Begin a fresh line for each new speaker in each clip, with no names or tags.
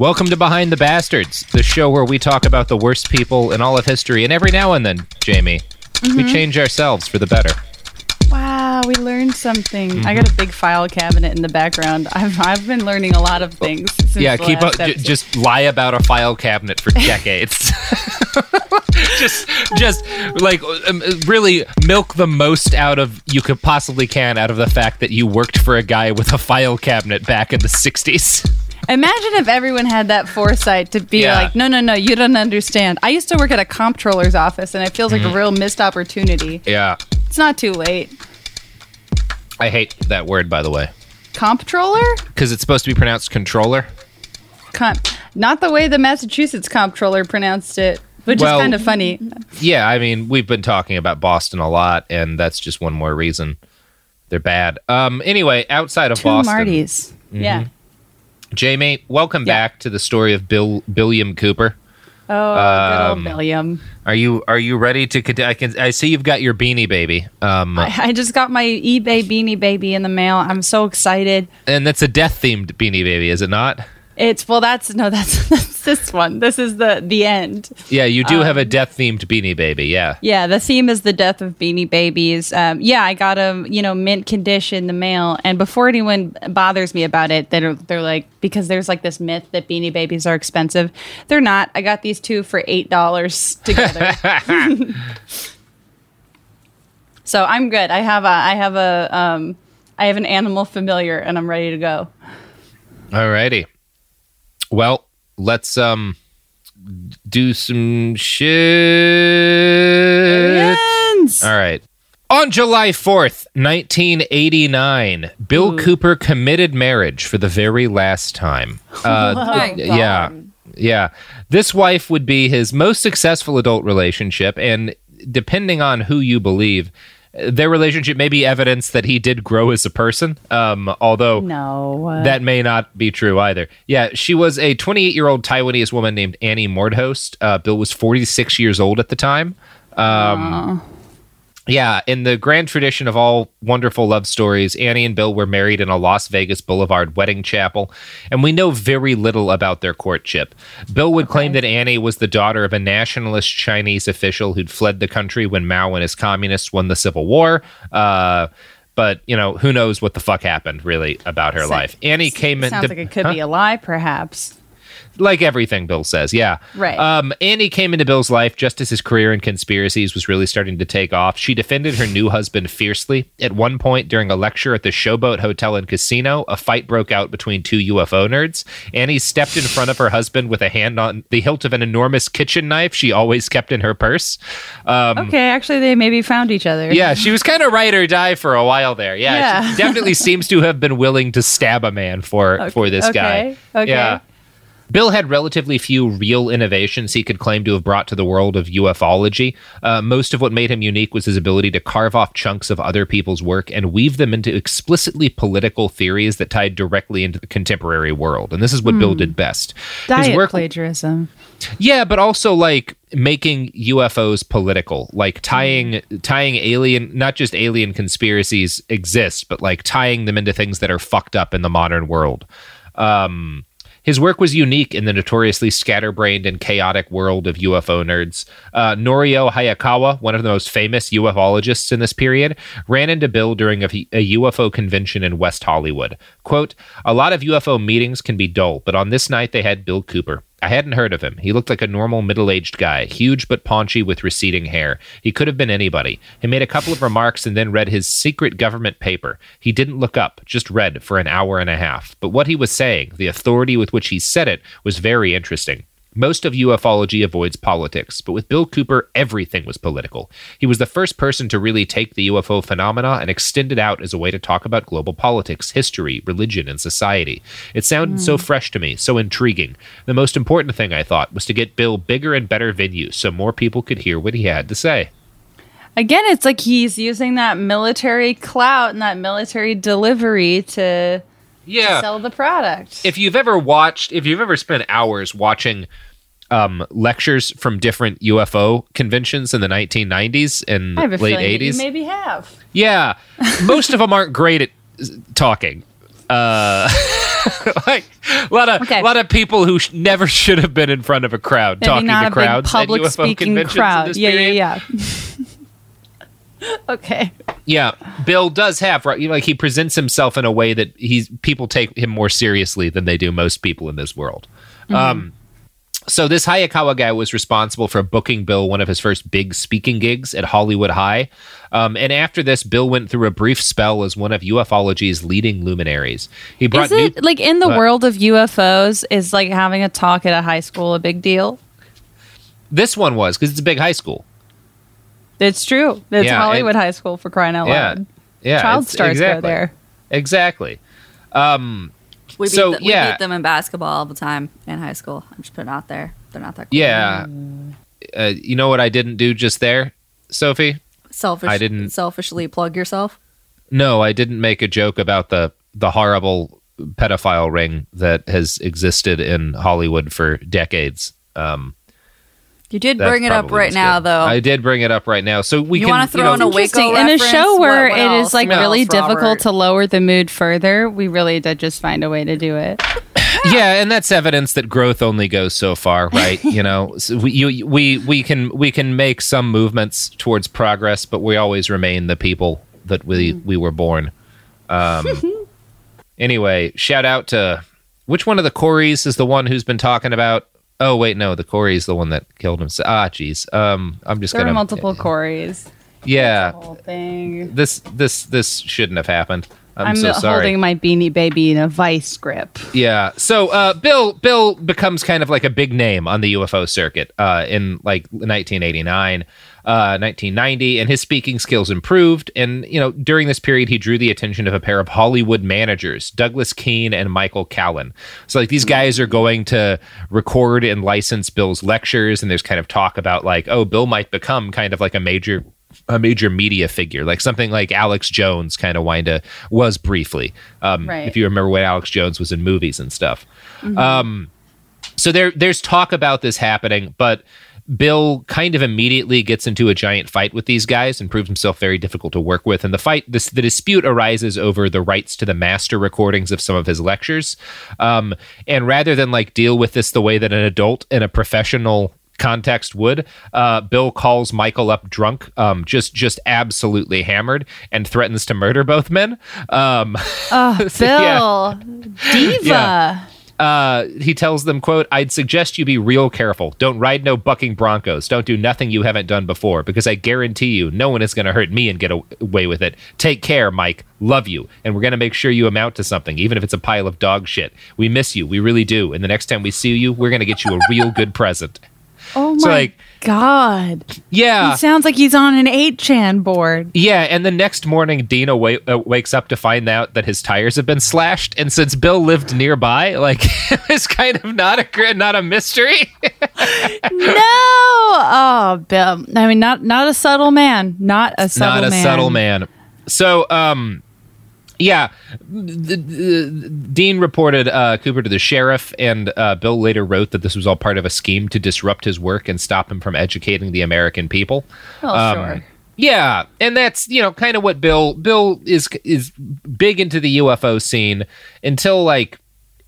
Welcome to Behind the Bastards, the show where we talk about the worst people in all of history. And every now and then, Jamie, mm-hmm. we change ourselves for the better.
Wow, we learned something. Mm-hmm. I got a big file cabinet in the background. I've, I've been learning a lot of things.
yeah, keep up, j- just lie about a file cabinet for decades. just, just like um, really milk the most out of you could possibly can out of the fact that you worked for a guy with a file cabinet back in the '60s.
Imagine if everyone had that foresight to be yeah. like, no, no, no, you don't understand. I used to work at a comptroller's office, and it feels like mm-hmm. a real missed opportunity.
Yeah.
It's not too late.
I hate that word, by the way.
Comptroller?
Because it's supposed to be pronounced controller.
Not the way the Massachusetts comptroller pronounced it, which well, is kind of funny.
Yeah, I mean, we've been talking about Boston a lot, and that's just one more reason they're bad. Um, anyway, outside of
Two
Boston,
Martys. Mm-hmm. Yeah.
Jamie, welcome yeah. back to the story of Bill Billiam Cooper.
Oh, um, good old um, Billiam.
Are you are you ready to? I can. I see you've got your beanie baby. Um,
I, I, just got my eBay beanie baby in the mail. I'm so excited.
And that's a death themed beanie baby, is it not?
It's well, that's no, that's that's this one. This is the the end.
Yeah, you do um, have a um, death themed Beanie Baby. Yeah.
Yeah, the theme is the death of Beanie Babies. Um, yeah, I got a you know mint condition in the mail, and before anyone bothers me about it, they're they're like because there's like this myth that Beanie Babies are expensive. They're not. I got these two for eight dollars together. so I'm good. I have a I have a um I have an animal familiar, and I'm ready to go.
Alrighty. Well, let's um do some shit. Aliens! All right. On July 4th, 1989, Bill Ooh. Cooper committed marriage for the very last time. Uh, oh yeah. Yeah. This wife would be his most successful adult relationship, and depending on who you believe, their relationship may be evidence that he did grow as a person. Um, although
no,
that may not be true either. Yeah, she was a 28 year old Taiwanese woman named Annie Mordhorst. Uh, Bill was 46 years old at the time. Um, yeah, in the grand tradition of all wonderful love stories, Annie and Bill were married in a Las Vegas Boulevard wedding chapel, and we know very little about their courtship. Bill would okay. claim that Annie was the daughter of a nationalist Chinese official who'd fled the country when Mao and his communists won the Civil War. Uh, but you know, who knows what the fuck happened really about her life? Annie came
in. Sounds like it could huh? be a lie, perhaps.
Like everything Bill says. Yeah.
Right.
Um, Annie came into Bill's life just as his career in conspiracies was really starting to take off. She defended her new husband fiercely. At one point during a lecture at the Showboat Hotel and Casino, a fight broke out between two UFO nerds. Annie stepped in front of her husband with a hand on the hilt of an enormous kitchen knife she always kept in her purse. Um,
Okay, actually, they maybe found each other.
yeah, she was kind of ride or die for a while there. Yeah,
Yeah.
she definitely seems to have been willing to stab a man for for this guy.
okay, okay.
Yeah. Bill had relatively few real innovations he could claim to have brought to the world of ufology. Uh, most of what made him unique was his ability to carve off chunks of other people's work and weave them into explicitly political theories that tied directly into the contemporary world. And this is what Bill did best.
Diet
his work
plagiarism.
yeah, but also like making UFOs political, like tying tying alien not just alien conspiracies exist, but like tying them into things that are fucked up in the modern world. Um his work was unique in the notoriously scatterbrained and chaotic world of UFO nerds. Uh, Norio Hayakawa, one of the most famous ufologists in this period, ran into Bill during a, a UFO convention in West Hollywood. Quote, A lot of UFO meetings can be dull, but on this night they had Bill Cooper. I hadn't heard of him. He looked like a normal middle aged guy, huge but paunchy with receding hair. He could have been anybody. He made a couple of remarks and then read his secret government paper. He didn't look up, just read for an hour and a half. But what he was saying, the authority with which he said it, was very interesting. Most of ufology avoids politics, but with Bill Cooper, everything was political. He was the first person to really take the UFO phenomena and extend it out as a way to talk about global politics, history, religion, and society. It sounded so hmm. fresh to me, so intriguing. The most important thing, I thought, was to get Bill bigger and better venues so more people could hear what he had to say.
Again, it's like he's using that military clout and that military delivery to
Yeah.
sell the product.
if you've ever watched, if you've ever spent hours watching um, lectures from different UFO conventions in the 1990s and
I have a
late
feeling that you
80s,
maybe have.
yeah, most of them aren't great at talking. Uh, like a lot of
Okay.
a lot of people who sh- never should have been in front of a crowd
Maybe
talking
not
to
a big
crowds
public
at UFO
speaking crowd.
this
Yeah, yeah, yeah. okay.
Yeah, Bill does have right. Like he presents himself in a way that he's people take him more seriously than they do most people in this world. Um, so this Hayakawa guy was responsible for booking Bill one of his first big speaking gigs at Hollywood High, um, and after this, Bill went through a brief spell as one of ufology's leading luminaries. He brought
Is it
new-
like in the
What?
world of UFOs? Is like having a talk at a high school a big deal?
this one was because it's a big high school.
It's true. It's
Yeah,
Hollywood
and-
High School for crying out
Yeah,
loud.
yeah,
Child stars
exactly.
go there.
Exactly. Um,
We beat,
So,
the- we
yeah.
beat them in basketball all the time in high school. I'm just putting it out there. They're not that cool.
yeah. Uh, you know what I didn't do just there, Sophie?
Selfish.
I didn't-
selfishly plug yourself.
No, I didn't make a joke about the the horrible pedophile ring that has existed in Hollywood for decades. Um,
You did
that
bring it up right
was
now,
good.
though.
I did bring it up right now, so we
You
can
wanna throw
you
in a Waco
Interesting. In a show where
what
it
else?
is like
What
really
else,
difficult
Robert?
to lower the mood further, we really did just find a way to do it.
yeah, and that's evidence that growth only goes so far, right? you know, so we you, we we can we can make some movements towards progress, but we always remain the people that we we were born. Um, anyway, shout out to which one of the Coreys is the one who's been talking about? Oh wait, no, the Corey is the one that killed himself. Ah, jeez. Um, I'm just
There
gonna
are multiple Corys.
Yeah,
Whole thing.
this this this shouldn't have happened. I'm,
I'm,
so sorry.
holding my beanie baby in a vice grip.
Yeah. So uh, Bill Bill becomes kind of like a big name on the UFO circuit uh, in like 1989, uh, 1990, and his speaking skills improved. And you know, during this period, he drew the attention of a pair of Hollywood managers, Douglas Keane and Michael Callan. So like these guys are going to record and license Bill's lectures, and there's kind of talk about like, oh, Bill might become kind of like a major a major media figure, like something like Alex Jones kind of wind up was briefly. Um,
Right.
If you remember when Alex Jones was in movies and stuff. Um, so there, there's talk about this happening, but Bill kind of immediately gets into a giant fight with these guys and proves himself very difficult to work with. And the fight, this, the dispute arises over the rights to the master recordings of some of his lectures. Um, and rather than like deal with this the way that an adult in a professional context would uh, bill calls michael up drunk um, just just absolutely hammered and threatens to murder both men um,
Oh,
So, yeah.
Bill, diva.
Yeah. Uh, he tells them, "quote I'd suggest you be real careful. Don't ride no bucking broncos. Don't do nothing you haven't done before, because I guarantee you, no one is going to hurt me and get away with it. Take care, Mike. Love you, and we're going to make sure you amount to something, even if it's a pile of dog shit. We miss you, we really do. And the next time we see you, we're going to get you a real good present."
Oh my
So, like-
god!
Yeah.
He sounds like he's on an eight chan board.
Yeah, and the next morning, Dean awa- uh, wakes up to find out that his tires have been slashed. And since Bill lived nearby, like it was kind of not a gr- not a mystery.
no, oh Bill. I mean, not not a subtle man. Not a subtle
not a
man.
subtle man. So, um, yeah, the, the- Dean reported uh, Cooper to the sheriff, and uh, Bill later wrote that this was all part of a scheme to disrupt his work and stop him from educating the American people.
Oh,
Um,
sure.
Yeah, and that's you know kind of what Bill Bill is is big into the UFO scene until like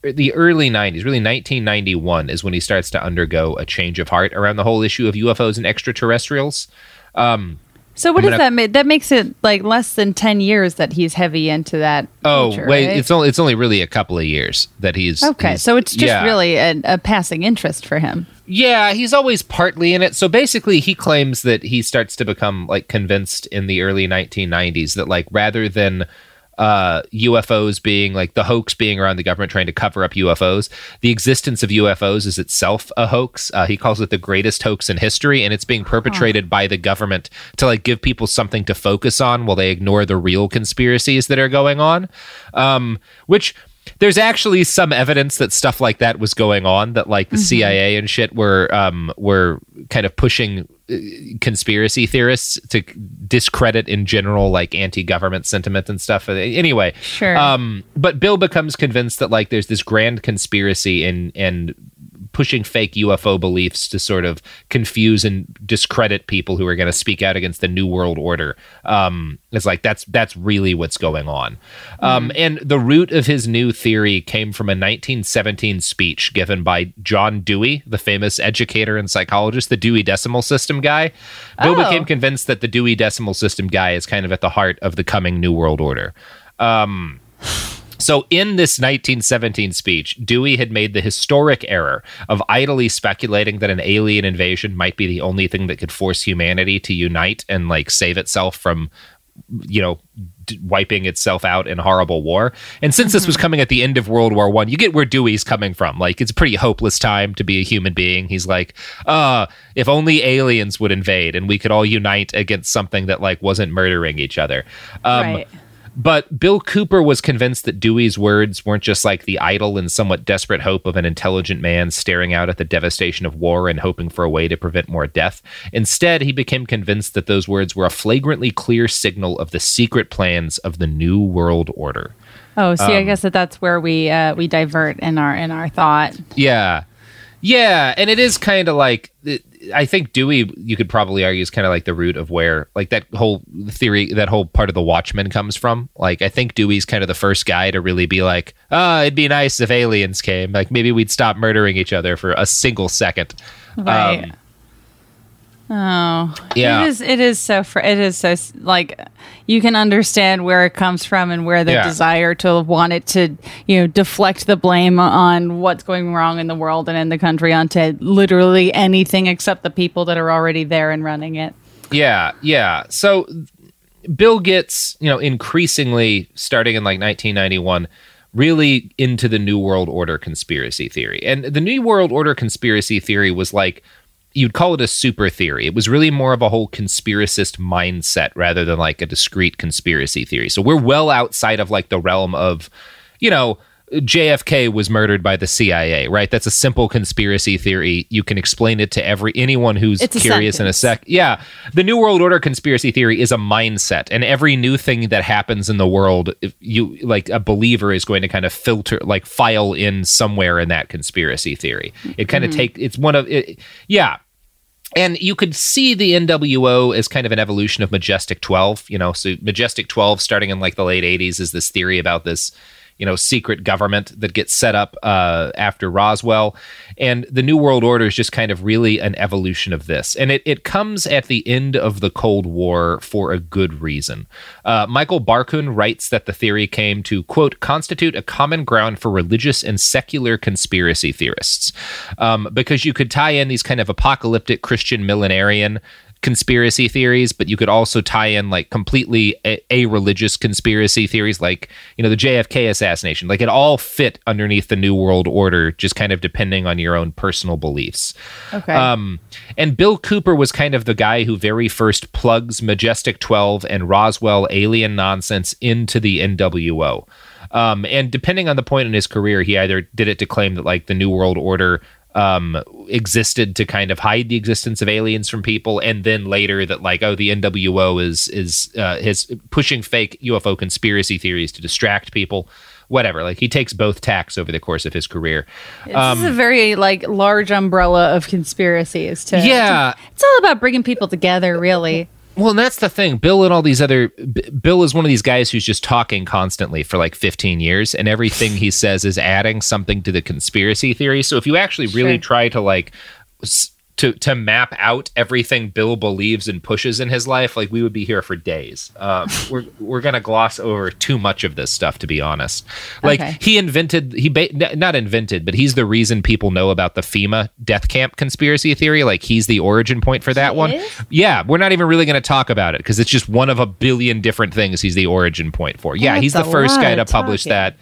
the early 90s, really 1991 is when he starts to undergo a change of heart around the whole issue of UFOs and extraterrestrials. Um,
So what does that make? That makes it like less than ten years that he's heavy into that.
Oh
culture,
wait,
right?
it's only it's only really a couple of years that he's
okay.
he's-
So it's just
yeah.
really a, a passing interest for him.
yeah he's always partly in it. So basically, he claims that he starts to become like convinced in the early 1990s that like rather than uh, UFOs being like the hoax being around the government trying to cover up UFOs, the existence of UFOs is itself a hoax. Uh, he calls it the greatest hoax in history, and it's being perpetrated by the government to like give people something to focus on while they ignore the real conspiracies that are going on. Um, which there's actually some evidence that stuff like that was going on. That like the CIA and shit were um, were kind of pushing uh, conspiracy theorists to discredit in general like anti-government sentiment and stuff. Uh, Anyway,
Sure.
Um, but Bill becomes convinced that like there's this grand conspiracy and and pushing fake UFO beliefs to sort of confuse and discredit people who are going to speak out against the New World Order. Um, it's like that's that's really what's going on. Um, and the root of his new theory came from a 1917 speech given by John Dewey, the famous educator and psychologist, the Dewey Decimal System guy. Bill
Oh.
became convinced that the Dewey Decimal System guy is kind of at the heart of the coming New World Order. Um, so, in this 1917 speech, Dewey had made the historic error of idly speculating that an alien invasion might be the only thing that could force humanity to unite and like save itself from, you know, d- wiping itself out in horrible war. And since this was coming at the end of World War One, you get where Dewey's coming from. Like, it's a pretty hopeless time to be a human being. He's like, uh, if only aliens would invade and we could all unite against something that like wasn't murdering each other. Um,
right.
But Bill Cooper was convinced that Dewey's words weren't just like the idle and somewhat desperate hope of an intelligent man staring out at the devastation of war and hoping for a way to prevent more death. Instead, he became convinced that those words were a flagrantly clear signal of the secret plans of the New World Order.
Oh, see, I
Um,
guess that that's where we uh, we divert in our in our thought.
Yeah. Yeah, and it is kind of like I think Dewey you could probably argue is kind of like the root of where like that whole theory that whole part of the Watchmen comes from. Like I think Dewey's kind of the first guy to really be like, "Oh, it'd be nice if aliens came. Like maybe we'd stop murdering each other for a single second.
Right.
Um,
Oh,
Yeah.
It is. It is so. Fr- it is so like you can understand where it comes from and where the
Yeah.
desire to want it to you know deflect the blame on what's going wrong in the world and in the country onto literally anything except the people that are already there and running it.
Yeah, yeah. So Bill gets, you know, increasingly starting in like 1991 really into the new world order conspiracy theory. And the new world order conspiracy theory was like you'd call it a super theory. It was really more of a whole conspiracist mindset rather than like a discrete conspiracy theory. So we're well outside of like the realm of, you know, JFK was murdered by the CIA, right? That's a simple conspiracy theory. You can explain it to every anyone who's
It's a
curious in a sec. Yeah. The New World Order conspiracy theory is a mindset, and every new thing that happens in the world, if you like a believer is going to kind of filter, like file in somewhere in that conspiracy theory. It kind of
Mhm.
take it's one of it, yeah. And you could see the NWO as kind of an evolution of Majestic 12, you know. So Majestic 12 starting in like the late 80s is this theory about this you know secret government that gets set up uh, after Roswell, and the New World Order is just kind of really an evolution of this, and it it comes at the end of the Cold War for a good reason. Uh, Michael Barkun writes that the theory came to quote constitute a common ground for religious and secular conspiracy theorists, um, because you could tie in these kind of apocalyptic Christian millenarian conspiracy theories, but you could also tie in like completely a, a, religious conspiracy theories, like you know the JFK assassination. Like it all fit underneath the New World Order, just kind of depending on your own personal beliefs.
Okay.
Um, and Bill Cooper was kind of the guy who very first plugs Majestic Twelve and Roswell alien nonsense into the NWO. Um, and depending on the point in his career, he either did it to claim that like the New World Order um, existed to kind of hide the existence of aliens from people, and then later that like oh the NWO is is uh, his pushing fake UFO conspiracy theories to distract people. Whatever, like he takes both tacks over the course of his career.
This um, is a very like large umbrella of conspiracies. To
yeah,
to, it's all about bringing people together, really.
Well, and that's the thing. Bill and all these other B- Bill is one of these guys who's just talking constantly for like 15 years and everything he says is adding something to the conspiracy theory. So if you actually really sure. try to like s- to to map out everything Bill believes and pushes in his life, like we would be here for days. Um, we're we're gonna gloss over too much of this stuff, to be honest. Like okay. he invented, he ba- not invented, but he's the reason people know about the FEMA death camp conspiracy theory. Like he's the origin point for that
he
one.
Is?
Yeah, we're not even really gonna talk about it because it's just one of a billion different things. He's the origin point for. Yeah,
That's
he's the first guy to publish that.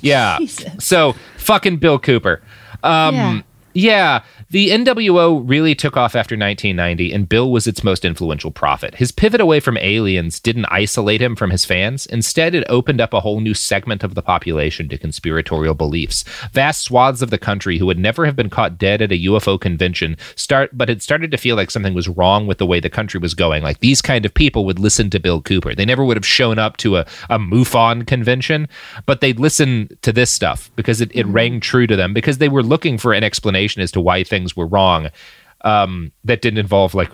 Yeah,
Jesus.
so fucking Bill Cooper. Um,
Yeah.
yeah, the NWO really took off after 1990, and Bill was its most influential prophet. His pivot away from aliens didn't isolate him from his fans. Instead, it opened up a whole new segment of the population to conspiratorial beliefs. Vast swaths of the country who would never have been caught dead at a UFO convention start, but had started to feel like something was wrong with the way the country was going. Like these kind of people would listen to Bill Cooper. They never would have shown up to a, a MUFON convention, but they'd listen to this stuff because it, it mm-hmm. rang true to them because they were looking for an explanation as to why things things were wrong um, that didn't involve like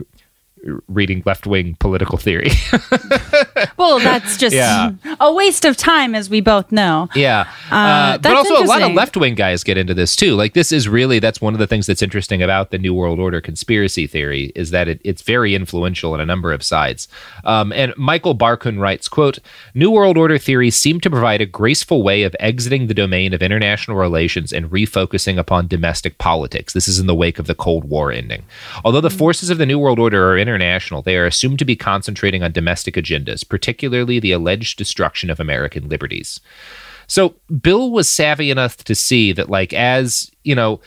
reading left wing political theory.
well, that's just
Yeah.
a waste of time, as we both know.
Yeah.
Uh,
Uh, but also, a lot of left wing guys get into this too. Like, this is really, that's one of the things that's interesting about the New World Order conspiracy theory is that it, it's very influential on a number of sides. Um, and Michael Barkun writes, quote, New World Order theories seem to provide a graceful way of exiting the domain of international relations and refocusing upon domestic politics. This is in the wake of the Cold War ending. Although the forces of the New World Order are international, they are assumed to be concentrating on domestic agendas, particularly the alleged destruction of American liberties. So Bill was savvy enough to see that, like, as you know,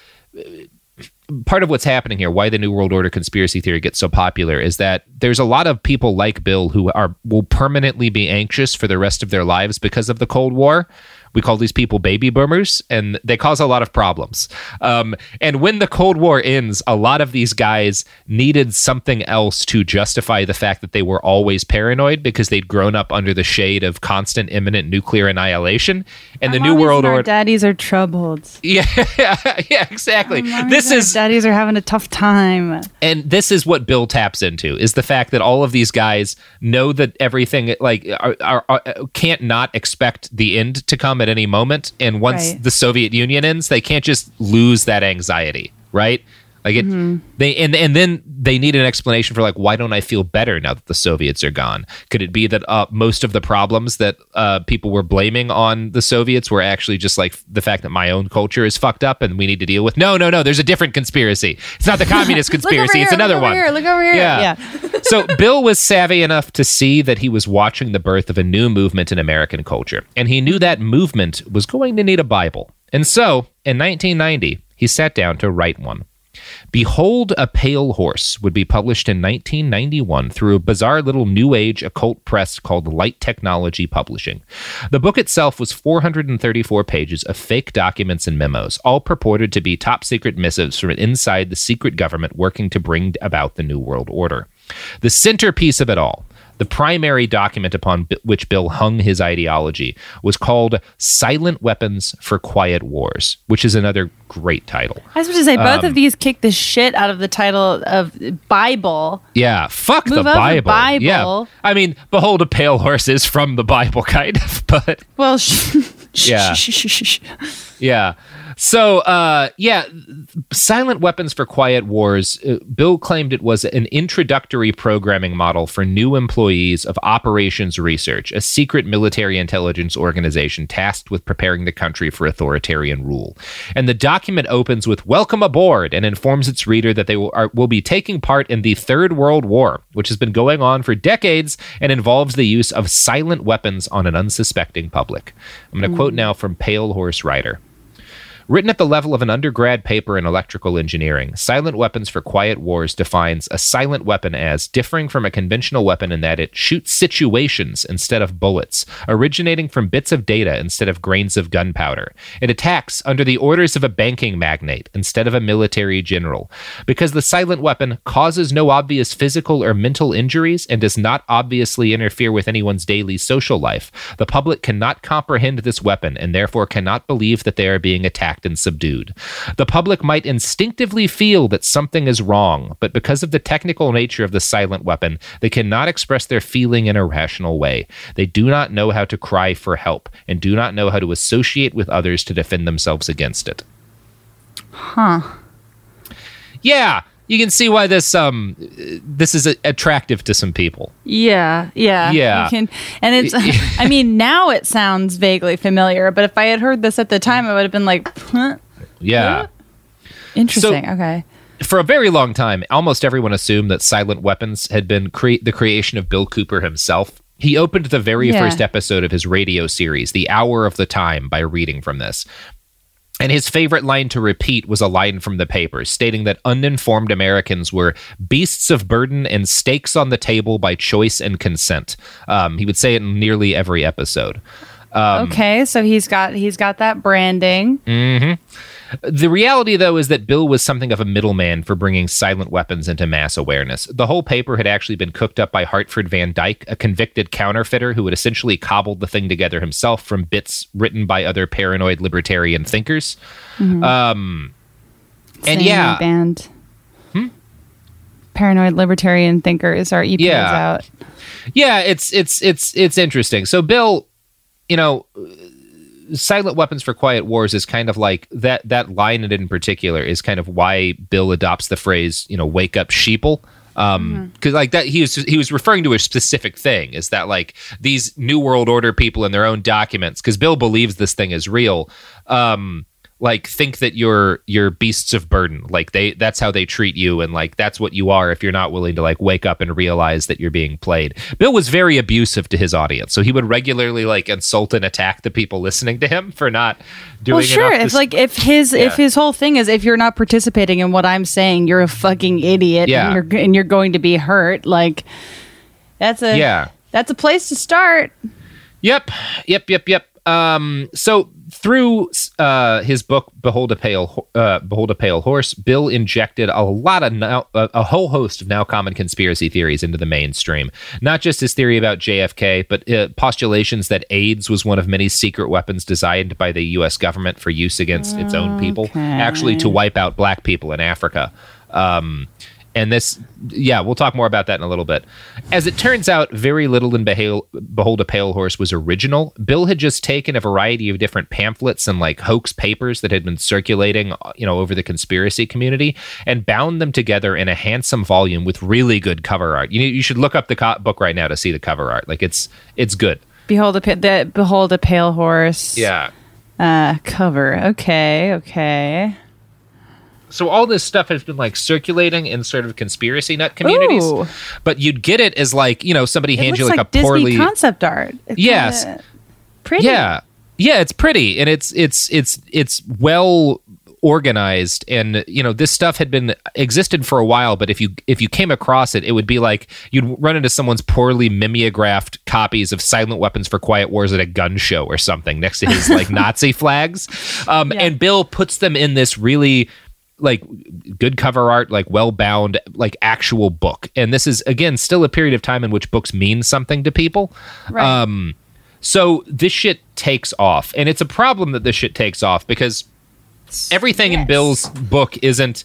part of what's happening here, why the New World Order conspiracy theory gets so popular, is that there's a lot of people like Bill who are will permanently be anxious for the rest of their lives because of the Cold War. We call these people baby boomers, and they cause a lot of problems. Um, and when the Cold War ends, a lot of these guys needed something else to justify the fact that they were always paranoid because they'd grown up under the shade of constant imminent nuclear annihilation. And the New World Order.
daddies are troubled.
Yeah, yeah, exactly. This is
daddies are having a tough time.
and this is what Bill taps into is the fact that all of these guys know that everything like are, are, are, can't not expect the end to come at any moment and once
Right.
the Soviet Union ends they can't just lose that anxiety right like it
Mm-hmm.
they and and then they need an explanation for like why don't I feel better now that the Soviets are gone could it be that uh, most of the problems that uh, people were blaming on the Soviets were actually just like the fact that my own culture is fucked up and we need to deal with no no no there's a different conspiracy it's not the communist conspiracy it's
here,
another
look over
one
Here, look over here.
Yeah. so Bill was savvy enough to see that he was watching the birth of a new movement in American culture, and he knew that movement was going to need a Bible. And so, in 1990, he sat down to write one. Behold a Pale Horse would be published in 1991 through a bizarre little new age occult press called Light Technology Publishing. The book itself was 434 pages of fake documents and memos, all purported to be top secret missives from inside the secret government working to bring about the New World Order. The centerpiece of it all, the primary document upon which Bill hung his ideology, was called Silent Weapons for Quiet Wars, which is another great title.
I was supposed to say both
Um,
of these kick the shit out of the title of Bible.
Yeah, fuck
Move
the Bible.
Bible.
Yeah, I mean, behold, a pale horse is from the Bible, kind of, but
Well, sh-
Yeah. Yeah. So, uh, yeah, Silent Weapons for Quiet Wars, uh, Bill claimed it was an introductory programming model for new employees of Operations Research, a secret military intelligence organization tasked with preparing the country for authoritarian rule. And the document opens with Welcome aboard and informs its reader that they will, are, will be taking part in the Third World War, which has been going on for decades and involves the use of silent weapons on an unsuspecting public. I'm going to quote now from Pale Horse Rider. Written at the level of an undergrad paper in electrical engineering, Silent Weapons for Quiet Wars defines a silent weapon as differing from a conventional weapon in that it shoots situations instead of bullets, originating from bits of data instead of grains of gunpowder. It attacks under the orders of a banking magnate instead of a military general. Because the silent weapon causes no obvious physical or mental injuries and does not obviously interfere with anyone's daily social life, the public cannot comprehend this weapon and therefore cannot believe that they are being attacked and subdued. The public might instinctively feel that something is wrong, but because of the technical nature of the silent weapon, they cannot express their feeling in a rational way. They do not know how to cry for help and do not know how to associate with others to defend themselves against it.
Huh.
Yeah, you can see why this um this is a- attractive to some people.
Yeah, yeah,
Yeah.
You can, and it's. I mean, now it sounds vaguely familiar, but if I had heard this at the time, I would have been like, huh?
Yeah.
interesting. okay.
for a very long time, almost everyone assumed that Silent Weapons had been cre- the creation of Bill Cooper himself. He opened the very
Yeah.
first episode of his radio series, The Hour of the Time, by reading from this. And his favorite line to repeat was a line from the paper stating that uninformed Americans were beasts of burden and stakes on the table by choice and consent. Um, he would say it in nearly every episode. Um,
okay, so he's got he's got that branding.
hmm The reality, though, is that Bill was something of a middleman for bringing silent weapons into mass awareness. The whole paper had actually been cooked up by Hartford Van Dyke, a convicted counterfeiter who had essentially cobbled the thing together himself from bits written by other paranoid libertarian thinkers.
Mhm.
Um, and yeah,
band. Paranoid libertarian thinkers. Our EP
Yeah.
out.
yeah, it's it's it's it's interesting. So Bill, you know, silent weapons for quiet wars is kind of like that that line in it in particular is kind of why Bill adopts the phrase, you know, wake up sheeple. Um, because like that he was he was referring to a specific thing is that like these new world order people in their own documents because Bill believes this thing is real. Um, like think that you're you're beasts of burden like they that's how they treat you and like that's what you are if you're not willing to like wake up and realize that you're being played bill was very abusive to his audience so he would regularly like insult and attack the people listening to him for not doing
well, sure. If like if his
Yeah.
if his whole thing is if you're not participating in what I'm saying, you're a fucking idiot.
Yeah.
And you're and you're going to be hurt. Like that's a
Yeah.
That's a place to start.
Yep, yep, yep, yep. Um, so through uh, his book "Behold a Pale uh, Behold a Pale Horse," Bill injected a lot of now, a, a whole host of now common conspiracy theories into the mainstream. Not just his theory about JFK, but uh, postulations that AIDS was one of many secret weapons designed by the U.S. government for use against its own people,
Okay.
actually to wipe out black people in Africa. Um, and this, yeah, we'll talk more about that in a little bit. As it turns out, very little in Behale, Behold a Pale Horse was original. Bill had just taken a variety of different pamphlets and like hoax papers that had been circulating, you know, over the conspiracy community and bound them together in a handsome volume with really good cover art. You you should look up the co- book right now to see the cover art. Like it's it's good.
Behold a the, behold a pale horse.
Yeah.
Uh, cover. Okay. Okay.
So all this stuff has been like circulating in sort of conspiracy nut communities,
Ooh.
but you'd get it as like you know somebody hands you like,
like,
a poorly
concept art. It's
Yes.
Pretty.
Yeah. Yeah, it's pretty and it's it's it's it's well organized and you know this stuff had been existed for a while but if you if you came across it it would be like you'd run into someone's poorly mimeographed copies of silent weapons for quiet wars at a gun show or something next to his like nazi flags um and bill puts them in this really like good cover art, like well bound, like actual book. And this is again still a period of time in which books mean something to people.
Right.
Um, so this shit takes off, and it's a problem that this shit takes off because everything in Bill's book isn't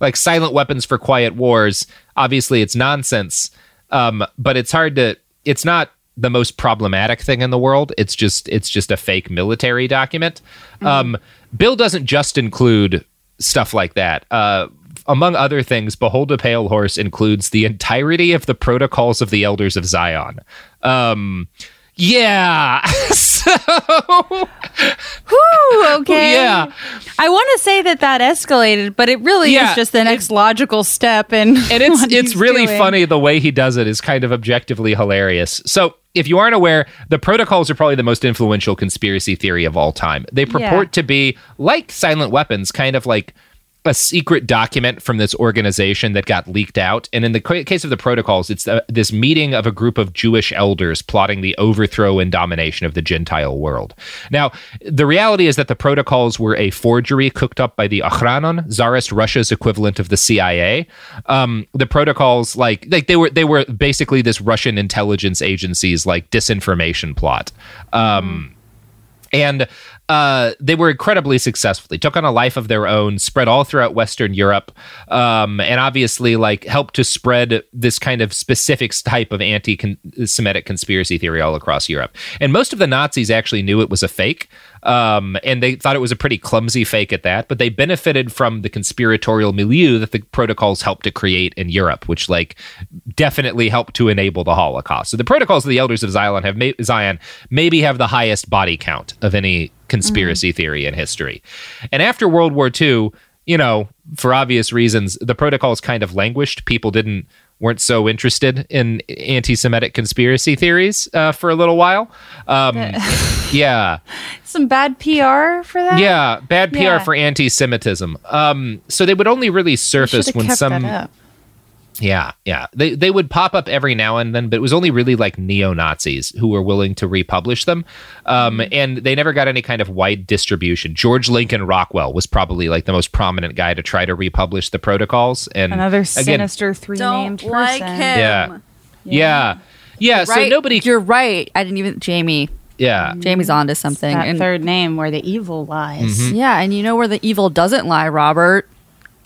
like silent weapons for quiet wars. Obviously, it's nonsense, um, but it's hard to. It's not the most problematic thing in the world. It's just it's just a fake military document. Um, Bill doesn't just include stuff like that. Uh, among other things, Behold a Pale Horse includes the entirety of the protocols of the Elders of Zion. Um, yeah. so,
Whew, okay.
Yeah.
I want to say that that escalated, but it really
Yeah,
is just the next logical step. And
and it's it's really funny the way he does it is kind of objectively hilarious. So if you aren't aware, the protocols are probably the most influential conspiracy theory of all time. They purport
Yeah.
to be like silent weapons, kind of like a secret document from this organization that got leaked out. And in the case of the protocols, it's uh this meeting of a group of Jewish elders plotting the overthrow and domination of the Gentile world. Now, the reality is that the protocols were a forgery cooked up by the Okhrana, Tsarist Russia's equivalent of the CIA. Um, the protocols, like, like they were, they were basically this Russian intelligence agency's like disinformation plot. Um, and uh, they were incredibly successful. They took on a life of their own, spread all throughout Western Europe, um, and obviously, like, helped to spread this kind of specific type of anti-Semitic conspiracy theory all across Europe. And most of the Nazis actually knew it was a fake, um, and they thought it was a pretty clumsy fake at that. But they benefited from the conspiratorial milieu that the protocols helped to create in Europe, which, like, definitely helped to enable the Holocaust. So the protocols of the Elders of Zion have ma- Zion maybe have the highest body count of any conspiracy theory in history. And after World War II, you know, for obvious reasons, the protocols kind of languished. People didn't weren't so interested in anti-Semitic conspiracy theories uh, for a little while. Um, yeah,
some bad PR for that.
yeah, bad PR
Yeah.
for anti-Semitism. Um, so they would only really surface when some. Yeah, yeah. They they would pop up every now and then, but it was only really like neo Nazis who were willing to republish them, um,
Mm-hmm.
and they never got any kind of wide distribution. George Lincoln Rockwell was probably like the most prominent guy to try to republish the protocols, and
Another sinister three named person.
like him.
yeah, yeah, yeah. So
right.
nobody,
You're right. I didn't even Jamie.
yeah,
Jamie's onto something.
That
and
third name where the evil lies.
Mm-hmm.
yeah, and you know where the evil doesn't lie, Robert.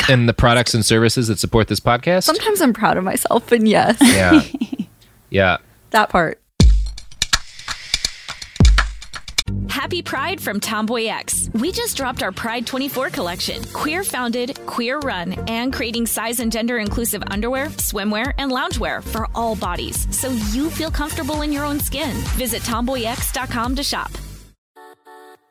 And the products and services that support this podcast.
Sometimes I'm proud of myself, and yes,
Yeah, yeah.
that part.
Happy Pride from Tomboy X. We just dropped our Pride 24 collection. Queer founded, queer run, and creating size and gender inclusive underwear, swimwear, and loungewear for all bodies so you feel comfortable in your own skin. Visit tomboyx.com to shop.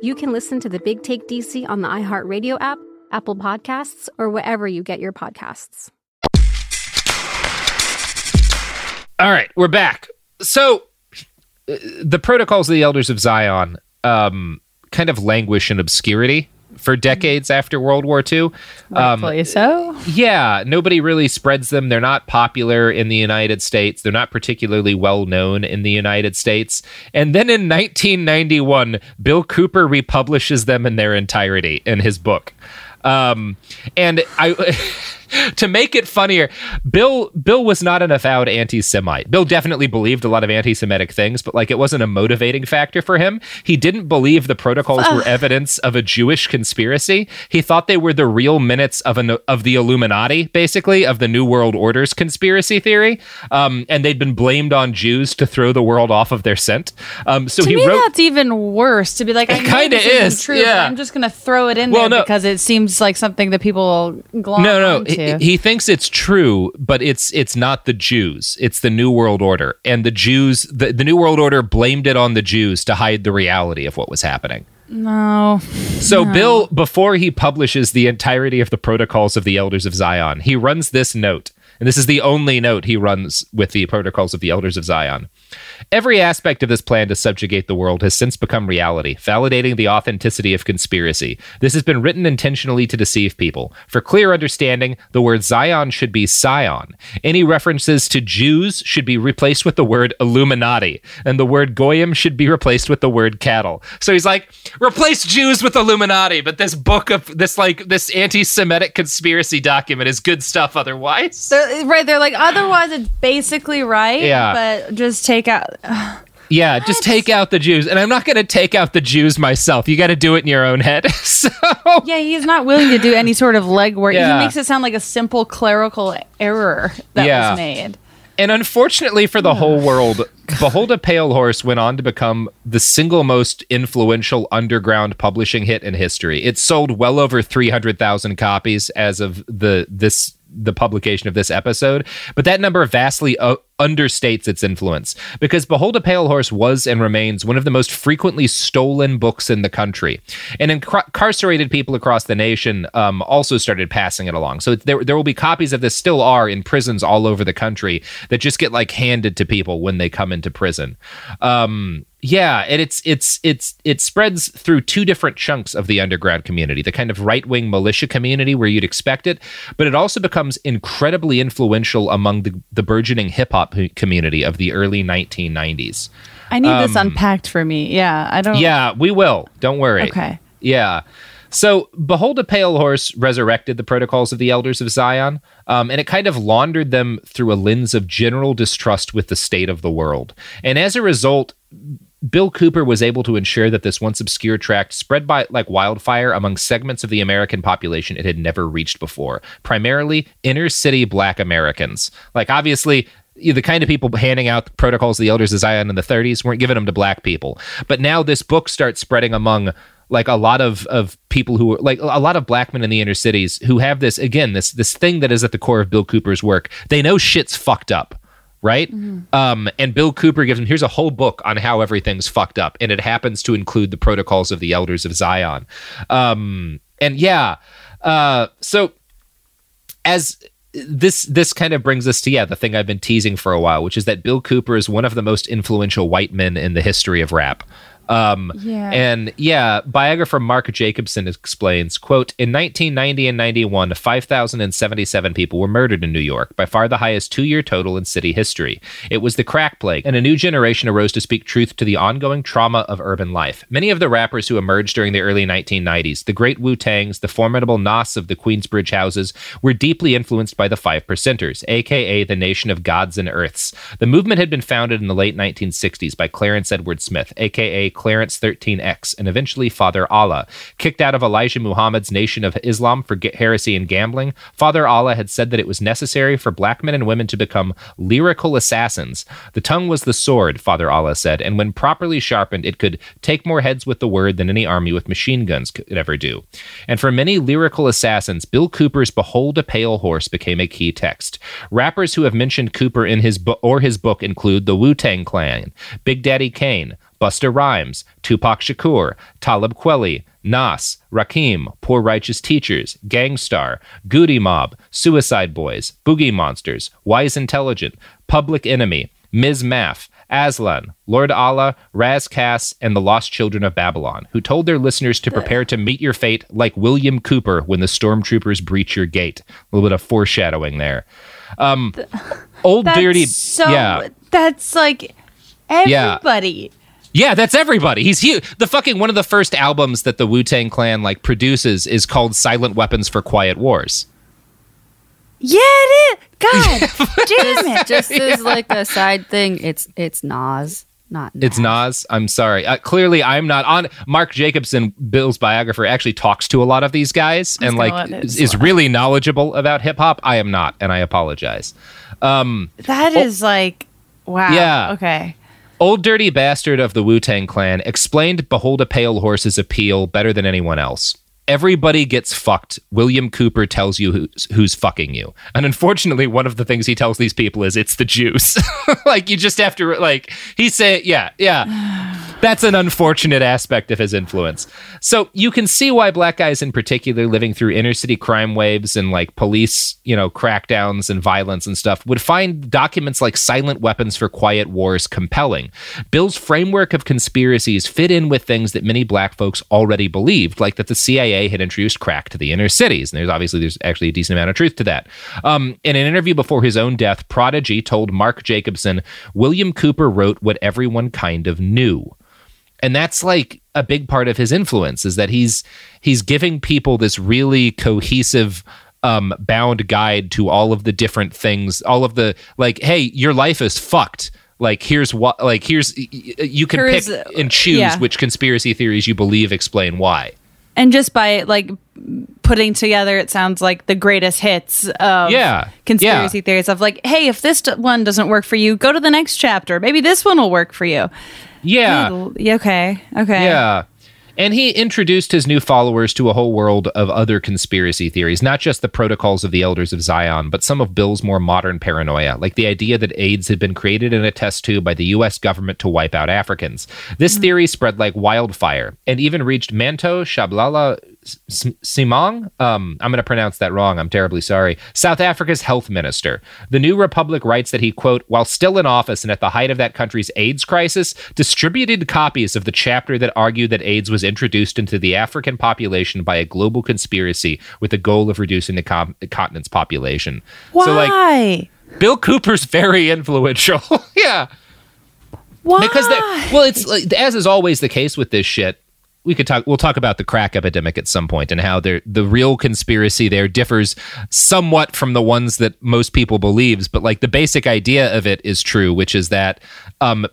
you can listen to the Big Take DC on the iHeartRadio app, Apple Podcasts, or wherever you get your podcasts.
All right, we're back. So, uh, the protocols of the Elders of Zion um, kind of languish in obscurity for decades after World War II.
Rightfully um, so.
Yeah, nobody really spreads them. They're not popular in the United States. They're not particularly well known in the United States. And then in 1991, Bill Cooper republishes them in their entirety in his book. Um, and I. to make it funnier, Bill Bill was not an avowed anti-Semite. Bill definitely believed a lot of anti-Semitic things, but like it wasn't a motivating factor for him. He didn't believe the protocols were evidence of a Jewish conspiracy. He thought they were the real minutes of an of the Illuminati, basically of the New World Order's conspiracy theory. Um, and they'd been blamed on Jews to throw the world off of their scent. Um, so
to
he
me,
wrote.
that's even worse. To be like, I
It
know this
is,
True,
yeah.
I'm just gonna throw it in
Well,
there
no.
because it seems like something that people glom
no no
onto.
he, he thinks it's true but it's it's not the jews it's the new world order and the jews the, the new world order blamed it on the jews to hide the reality of what was happening
no.
so
No.
bill before he publishes the entirety of the protocols of the elders of zion he runs this note and this is the only note he runs with the protocols of the elders of zion Every aspect of this plan to subjugate the world has since become reality, validating the authenticity of conspiracy. This has been written intentionally to deceive people. For clear understanding, the word Zion should be Sion. Any references to Jews should be replaced with the word Illuminati, and the word Goyim should be replaced with the word cattle. So he's like, replace Jews with Illuminati, but this book of this like this anti-Semitic conspiracy document is good stuff otherwise.
They're, right, they're like otherwise it's basically right.
Yeah.
but just take out.
Yeah, just take out the Jews. And I'm not going to take out the Jews myself. You got to do it in your own head. so,
Yeah, he's not willing to do any sort of legwork.
Yeah.
He makes it sound like a simple clerical error that
Yeah.
was made.
and unfortunately for the whole world, Behold a Pale Horse went on to become the single most influential underground publishing hit in history. It sold well over 300,000 copies as of the this the publication of this episode, but that number vastly uh, understates its influence because Behold a Pale Horse was and remains one of the most frequently stolen books in the country. And incarcerated people across the nation um, also started passing it along. So there, there will be copies of this, still are in prisons all over the country that just get like handed to people when they come into prison. Um, yeah, and it's it's it's it spreads through two different chunks of the underground community, the kind of right-wing militia community where you'd expect it, but it also becomes incredibly influential among the, the burgeoning community of the early 1990s.
I need this
Um,
unpacked for me. Yeah, I don't.
Yeah, we will. Don't worry.
Okay.
Yeah. So, Behold a Pale Horse resurrected the protocols of the Elders of Zion, um, and it kind of laundered them through a lens of general distrust with the state of the world. And as a result, Bill Cooper was able to ensure that this once obscure tract spread by like wildfire among segments of the American population it had never reached before, primarily inner city black Americans. Like, obviously, the kind of people handing out the protocols of the elders of Zion in the 30s weren't giving them to black people. But now this book starts spreading among like a lot of, of people who are like a lot of black men in the inner cities who have this again this this thing that is at the core of Bill Cooper's work. They know shit's fucked up right? Um, and Bill Cooper gives him here's a whole book on how everything's fucked up, and it happens to include the protocols of the elders of Zion. Um, and yeah, uh, so as this this kind of brings us to yeah the thing I've been teasing for a while, which is that Bill Cooper is one of the most influential white men in the history of rap. Um,
Yeah.
And yeah, biographer Mark Jacobson explains, quote, in 1990 and 91, 5,077 people were murdered in New York, by far the highest two-year total in city history. It was the crack plague, and a new generation arose to speak truth to the ongoing trauma of urban life. Many of the rappers who emerged during the early 1990s, the great Wu-Tangs, the formidable Nas of the Queensbridge houses, were deeply influenced by the Five Percenters, aka the Nation of Gods and Earths. The movement had been founded in the late 1960s by Clarence Edward Smith, aka Clarence 13X, and eventually Father Allah. Kicked out of Elijah Muhammad's Nation of Islam for heresy and gambling, Father Allah had said that it was necessary for black men and women to become lyrical assassins. The tongue was the sword, Father Allah said, and when properly sharpened, it could take more heads with the word than any army with machine guns could ever do. And for many lyrical assassins, Bill Cooper's Behold a Pale Horse became a key text. Rappers who have mentioned Cooper in his book or his book include the Wu Tang Clan, Big Daddy Kane, Busta Rhymes, Tupac Shakur, Talib Kweli, Nas, Rakim, Poor Righteous Teachers, Gangstar, Goodie Mob, Suicide Boys, Boogie Monsters, Wise Intelligent, Public Enemy, Ms. Maff, Aslan, Lord Allah, Ras Kass, and the Lost Children of Babylon, who told their listeners to prepare to meet your fate like William Cooper when the stormtroopers breach your gate. A little bit of foreshadowing there. Um, old
That's
beardy,
so
yeah,
that's like everybody.
yeah, that's everybody. He's huge. The fucking one of the first albums that the Wu Tang Clan like produces is called "Silent Weapons for Quiet Wars."
Yeah, it is. God damn it.
Just as like a side thing, it's it's Nas, not
It's Nas. I'm sorry. Uh, clearly, I'm not on. Mark Jacobson, Bill's biographer, actually talks to a lot of these guys and like
let it
is, is really knowledgeable about hip hop. I am not, and I apologize. Um,
That is like wow.
Yeah.
Okay.
Ol' Dirty Bastard of the Wu Tang Clan explained Behold a Pale Horse's appeal better than anyone else. Everybody gets fucked. William Cooper tells you who's, who's fucking you. And unfortunately, one of the things he tells these people is it's the Jews. like, you just have to, like, he say, yeah, yeah. That's an unfortunate aspect of his influence. So you can see why black guys in particular living through inner city crime waves and like police, you know, crackdowns and violence and stuff would find documents like Silent Weapons for Quiet Wars compelling. Bill's framework of conspiracies fit in with things that many black folks already believed, like that the CIA had introduced crack to the inner cities. And there's obviously there's actually a decent amount of truth to that. Um, in an interview before his own death, Prodigy told Mark Jacobson, William Cooper wrote what everyone kind of knew and that's like a big part of his influence is that he's he's giving people this really cohesive um bound guide to all of the different things all of the like hey your life is fucked like here's what like here's you can
Here's,
pick
uh,
and choose
yeah.
which conspiracy theories you believe explain why
And just by like putting together, it sounds like the greatest hits of
Yeah,
conspiracy theories of like, hey, if this one doesn't work for you, go to the next chapter. Maybe this one will work for you.
yeah
yeah, Okay. Okay.
Yeah. And he introduced his new followers to a whole world of other conspiracy theories, not just the protocols of the elders of Zion, but some of Bill's more modern paranoia, like the idea that AIDS had been created in a test tube by the US government to wipe out Africans. This mm-hmm. theory spread like wildfire and even reached Manto Tshabalala Msimang. Um, I'm going to pronounce that wrong. I'm terribly sorry. South Africa's health minister. The New Republic writes that he, quote, while still in office and at the height of that country's AIDS crisis, distributed copies of the chapter that argued that AIDS was introduced into the African population by a global conspiracy with the goal of reducing the, com- the continent's population.
Why?
So, like, Bill Cooper's very influential. yeah.
Why?
Because that, well, it's like, as is always the case with this shit. We could talk. We'll talk about the crack epidemic at some point and how there the real conspiracy there differs somewhat from the ones that most people believes. But like the basic idea of it is true, which is that, um,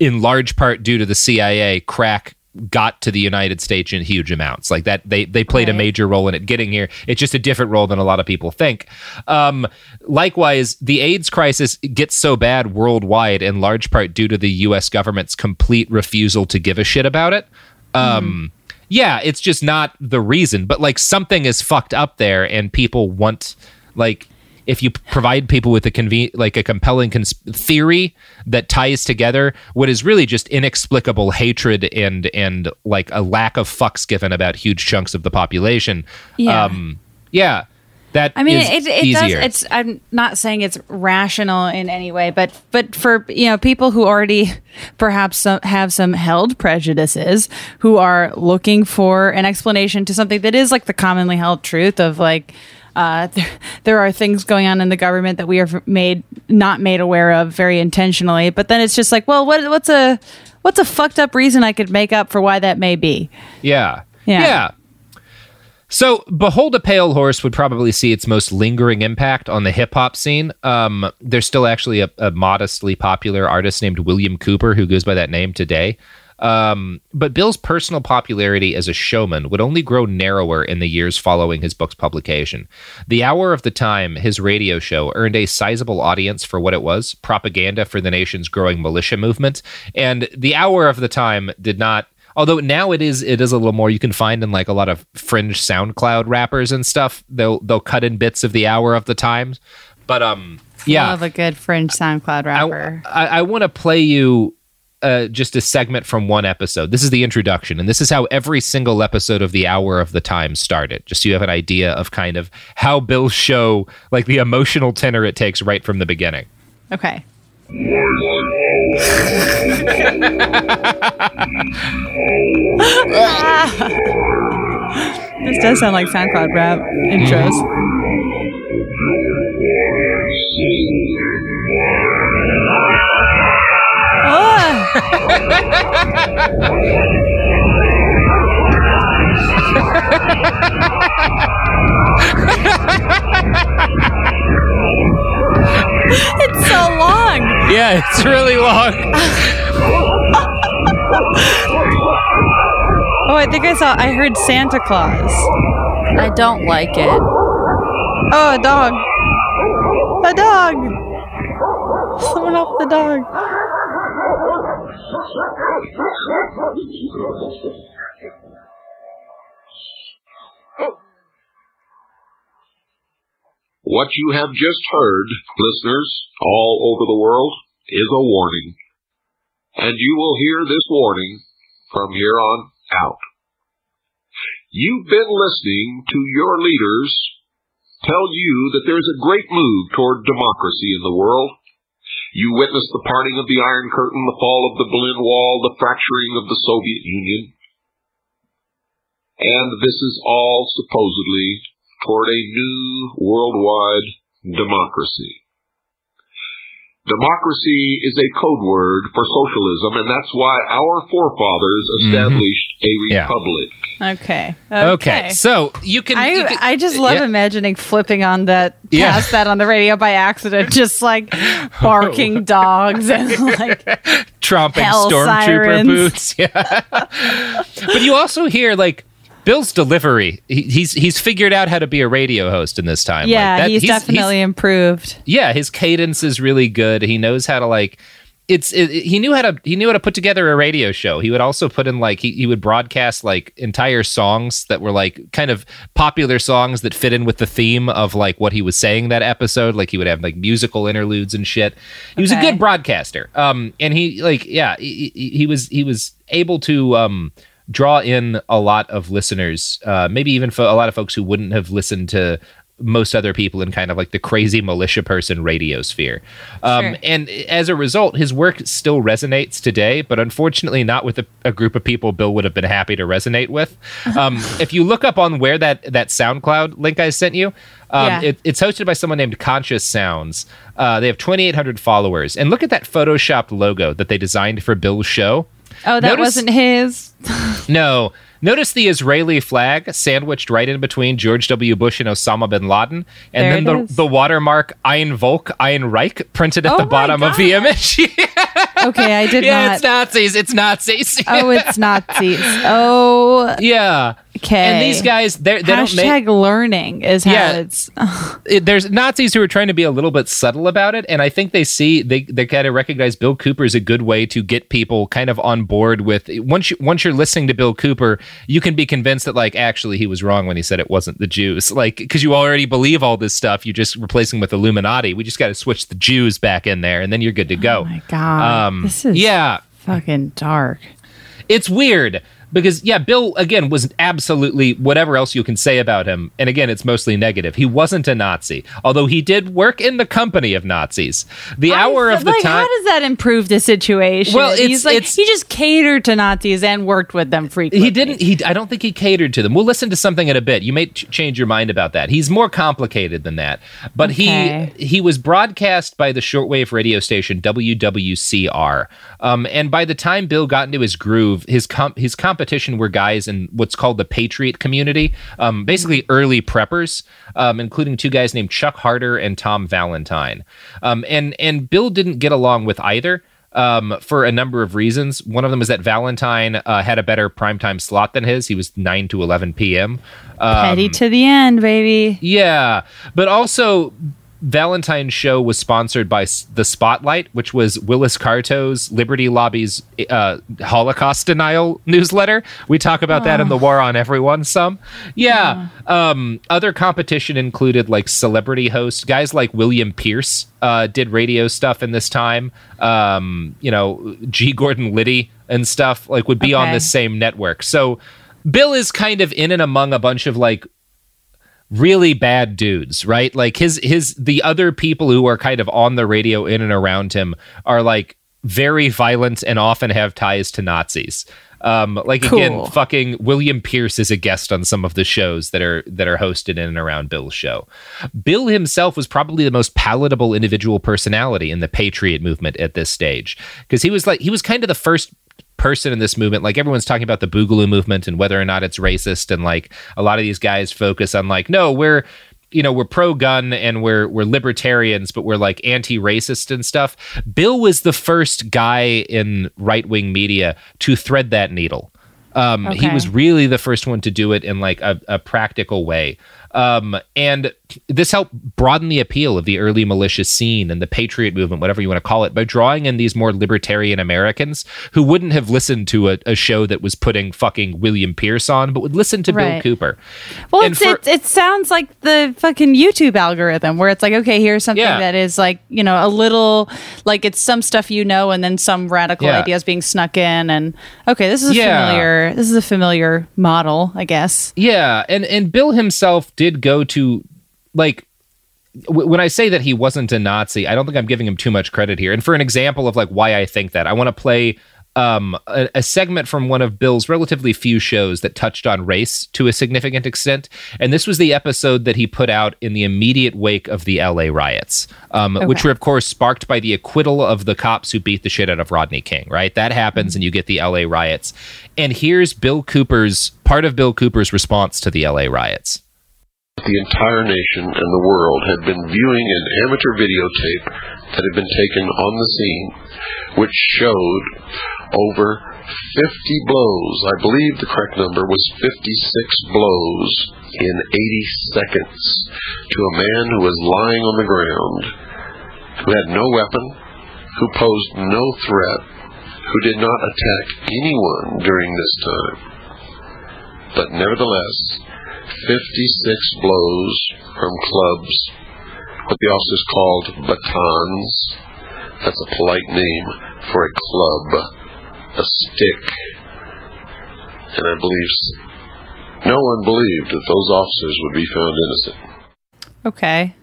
in large part due to the CIA, crack got to the United States in huge amounts. Like that, they they played a major role in it getting here. It's just a different role than a lot of people think. Um, likewise, the AIDS crisis gets so bad worldwide in large part due to the U.S. government's complete refusal to give a shit about it. Um, Yeah, it's just not the reason, but like something is fucked up there, and people want like if you provide people with a conven- like a compelling cons- theory that ties together what is really just inexplicable hatred and and like a lack of fucks given about huge chunks of the population.
Yeah.
um yeah That
I mean, it, it does.
easier.
It's. I'm not saying it's rational in any way, but but for you know people who already perhaps some, have some held prejudices, who are looking for an explanation to something that is like the commonly held truth of like. Uh, there, there are things going on in the government that we are made not made aware of very intentionally, but then it's just like, well, what what's a what's a fucked up reason I could make up for why that may be?
Yeah.
Yeah.
Yeah. So, Behold a Pale Horse would probably see its most lingering impact on the hip hop scene. Um, there's still actually a, a modestly popular artist named William Cooper who goes by that name today. Um, but Bill's personal popularity as a showman would only grow narrower in the years following his book's publication. The Hour of the Time, his radio show, earned a sizable audience for what it was propaganda for the nation's growing militia movement. And The Hour of the Time did not although now it is it is a little more you can find in like a lot of fringe SoundCloud rappers and stuff. They'll they'll cut in bits of the hour of the times. But um yeah.
Love a good fringe SoundCloud rapper.
I, I want to play you uh, just a segment from one episode. This is the introduction, and this is how every single episode of the Hour of the Time started. Just so you have an idea of kind of how Bill's show, like the emotional tenor it takes right from the beginning.
okay. this does sound like SoundCloud rap intros. it's
Yeah, it's really long.
Oh, I think I saw. I heard Santa Claus.
I don't like it.
Oh, a dog. A dog. Someone off the dog.
What you have just heard, listeners, all over the world, is a warning. And you will hear this warning from here on out. You've been listening to your leaders tell you that there's a great move toward democracy in the world. You witnessed the parting of the Iron Curtain, the fall of the Berlin Wall, the fracturing of the Soviet Union. And this is all supposedly toward a new worldwide democracy. Democracy is a code word for socialism, and that's why our forefathers mm-hmm. established a republic.
Okay.
Okay. So you can.
I,
you can-
I just love
yeah.
imagining flipping on that
Yeah.
past that on the radio by accident, just like barking dogs and like
tromping
Hell
stormtrooper boots. Yeah. but you also hear like Bill's delivery. He, he's he's figured out how to be a radio host in this time.
yeah,
like that,
he's, definitely improved.
yeah, his cadence is really good. He knows how to like. It's it, he knew how to he knew how to put together a radio show. He would also put in like he, he would broadcast like entire songs that were like kind of popular songs that fit in with the theme of like what he was saying that episode. Like he would have like musical interludes and shit. He was a good broadcaster. Um, and he like yeah he, he he was he was able to um draw in a lot of listeners, uh, maybe even for a lot of folks who wouldn't have listened to most other people in kind of like the crazy militia person radio sphere. Um,
Sure.
And as a result, his work still resonates today, but unfortunately not with a, a group of people Bill would have been happy to resonate with. Um, if you look up on where that, that SoundCloud link I sent you, um,
Yeah.
it, it's hosted by someone named Conscious Sounds. Uh, they have 2,800 followers. And look at that photoshopped logo that they designed for Bill's show.
Oh, that
Notice-
wasn't his.
no. Notice the Israeli flag sandwiched right in between George W. Bush and Osama bin Laden, and
There
then the, the watermark Ein Volk, Ein Reich printed at
Oh
the bottom of the image.
Okay, I did
yeah,
not.
it's Nazis. It's Nazis.
Oh, it's Nazis. Oh,
yeah.
okay.
And these guys, they're, they don't
Hashtag
make.
learning is how
Yeah.
it's.
it- there's Nazis who are trying to be a little bit subtle about it, and I think they see they they kind of recognize Bill Cooper is a good way to get people kind of on board with once you once you're listening to Bill Cooper, you can be convinced that like actually he was wrong when he said it wasn't the Jews, like because you already believe all this stuff, you just replacing with Illuminati. We just got to switch the Jews back in there, and then you're good to go.
Oh my God.
Um,
this is
yeah,
fucking dark.
it's weird. Because yeah, Bill again was absolutely whatever else you can say about him, and again, it's mostly negative. He wasn't a Nazi, although he did work in the company of Nazis. The hour of the
like,
time.
how does that improve the situation?
Well, it's-
he's like he just catered to Nazis and worked with them frequently.
He didn't. He. I don't think he catered to them. We'll listen to something in a bit. You may ch- change your mind about that. He's more complicated than that. But
Okay.
he he was broadcast by the shortwave radio station WWCR. Um, and by the time Bill got into his groove, his comp his competition were guys in what's called the Patriot community, um, basically early preppers, um, including two guys named Chuck Harder and Tom Valentine. Um, and and Bill didn't get along with either um, for a number of reasons. One of them is that Valentine uh, had a better primetime slot than his. He was 9 to 11 p.m. Um,
Petty to the end, baby.
yeah, but also Valentine's show was sponsored by the Spotlight, which was Willis Carto's Liberty Lobby's uh, Holocaust denial newsletter. We talk about that in the War on Everyone some. Yeah. Um, other competition included like celebrity hosts, guys like William Pierce uh, did radio stuff in this time. Um, you know, G. Gordon Liddy and stuff like would be on
Okay.
this same network. So Bill is kind of in and among a bunch of like really bad dudes, right? Like his his the other people who are kind of on the radio in and around him are like very violent and often have ties to Nazis. Um, like again, fucking William Pierce is a guest on some of the shows that are that are hosted in and around Bill's show. Bill himself was probably the most palatable individual personality in the patriot movement at this stage because he was like he was kind of the first person in this movement like everyone's talking about the boogaloo movement and whether or not it's racist and like a lot of these guys focus on like no we're you know we're pro gun and we're we're libertarians but we're like anti-racist and stuff. Bill was the first guy in right-wing media to thread that needle. Um, he was really the first one to do it in like a, a practical way um, and this helped broaden the appeal of the early militia scene and the patriot movement whatever you want to call it by drawing in these more libertarian americans who wouldn't have listened to a, a show that was putting fucking william pierce on but would listen to bill cooper
Well, it's,
for-
it, it sounds like the fucking YouTube algorithm where it's like, okay, here's something
Yeah.
that is like, you know, a little like it's some stuff you know, and then some radical
Yeah.
ideas being snuck in. And okay, this is a
Yeah.
familiar, this is a familiar model, I guess.
Yeah, and and Bill himself did go to like w- when I say that he wasn't a Nazi, I don't think I'm giving him too much credit here. And for an example of like why I think that, I want to play um, a, a segment from one of Bill's relatively few shows that touched on race to a significant extent. And this was the episode that he put out in the immediate wake of the LA riots, um, which were, of course, sparked by the acquittal of the cops who beat the shit out of Rodney King, right? That happens and you get the LA riots. And here's Bill Cooper's part of Bill Cooper's response to the LA riots.
The entire nation and the world had been viewing an amateur videotape that had been taken on the scene, which showed over 50 blows. I believe the correct number was 56 blows in 80 seconds to a man who was lying on the ground, who had no weapon, who posed no threat, who did not attack anyone during this time. But nevertheless, 56 blows from clubs, what the officers called batons. That's a polite name for a club, a stick. And I believe no one believed that those officers would be found innocent.
Okay.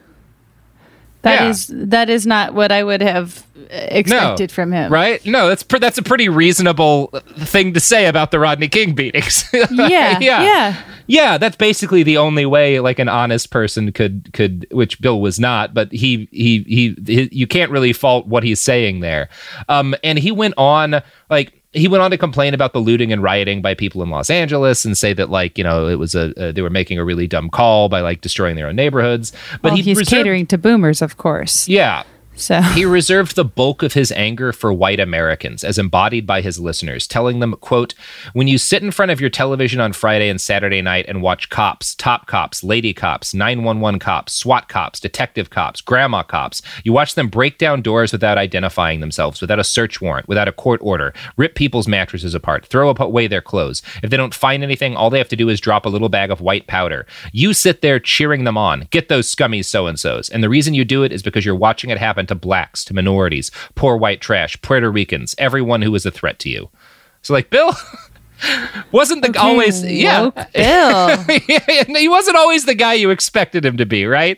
that
Yeah.
is that is not what I would have uh, expected from him.
Right? No, that's pr- that's a pretty reasonable thing to say about the Rodney King beatings.
Yeah, yeah.
Yeah, that's basically the only way like an honest person could could which Bill was not, but he he he, he you can't really fault what he's saying there. Um and he went on like he went on to complain about the looting and rioting by people in Los Angeles and say that like, you know, it was a, uh they were making a really dumb call by like destroying their own neighborhoods. But
Well,
he
he's catering to boomers, of course.
Yeah.
So
he reserved the bulk of his anger for white Americans as embodied by his listeners, telling them, quote, when you sit in front of your television on Friday and Saturday night and watch cops, top cops, lady cops, 911 cops, SWAT cops, detective cops, grandma cops, you watch them break down doors without identifying themselves, without a search warrant, without a court order, rip people's mattresses apart, throw away their clothes. If they don't find anything, all they have to do is drop a little bag of white powder. You sit there cheering them on. Get those scummy so and so's. And the reason you do it is because you're watching it happen to blacks, to minorities, poor white trash, Puerto Ricans, everyone who is a threat to you. So, like, Bill. wasn't the oh, always yeah
Bill.
He wasn't always the guy you expected him to be right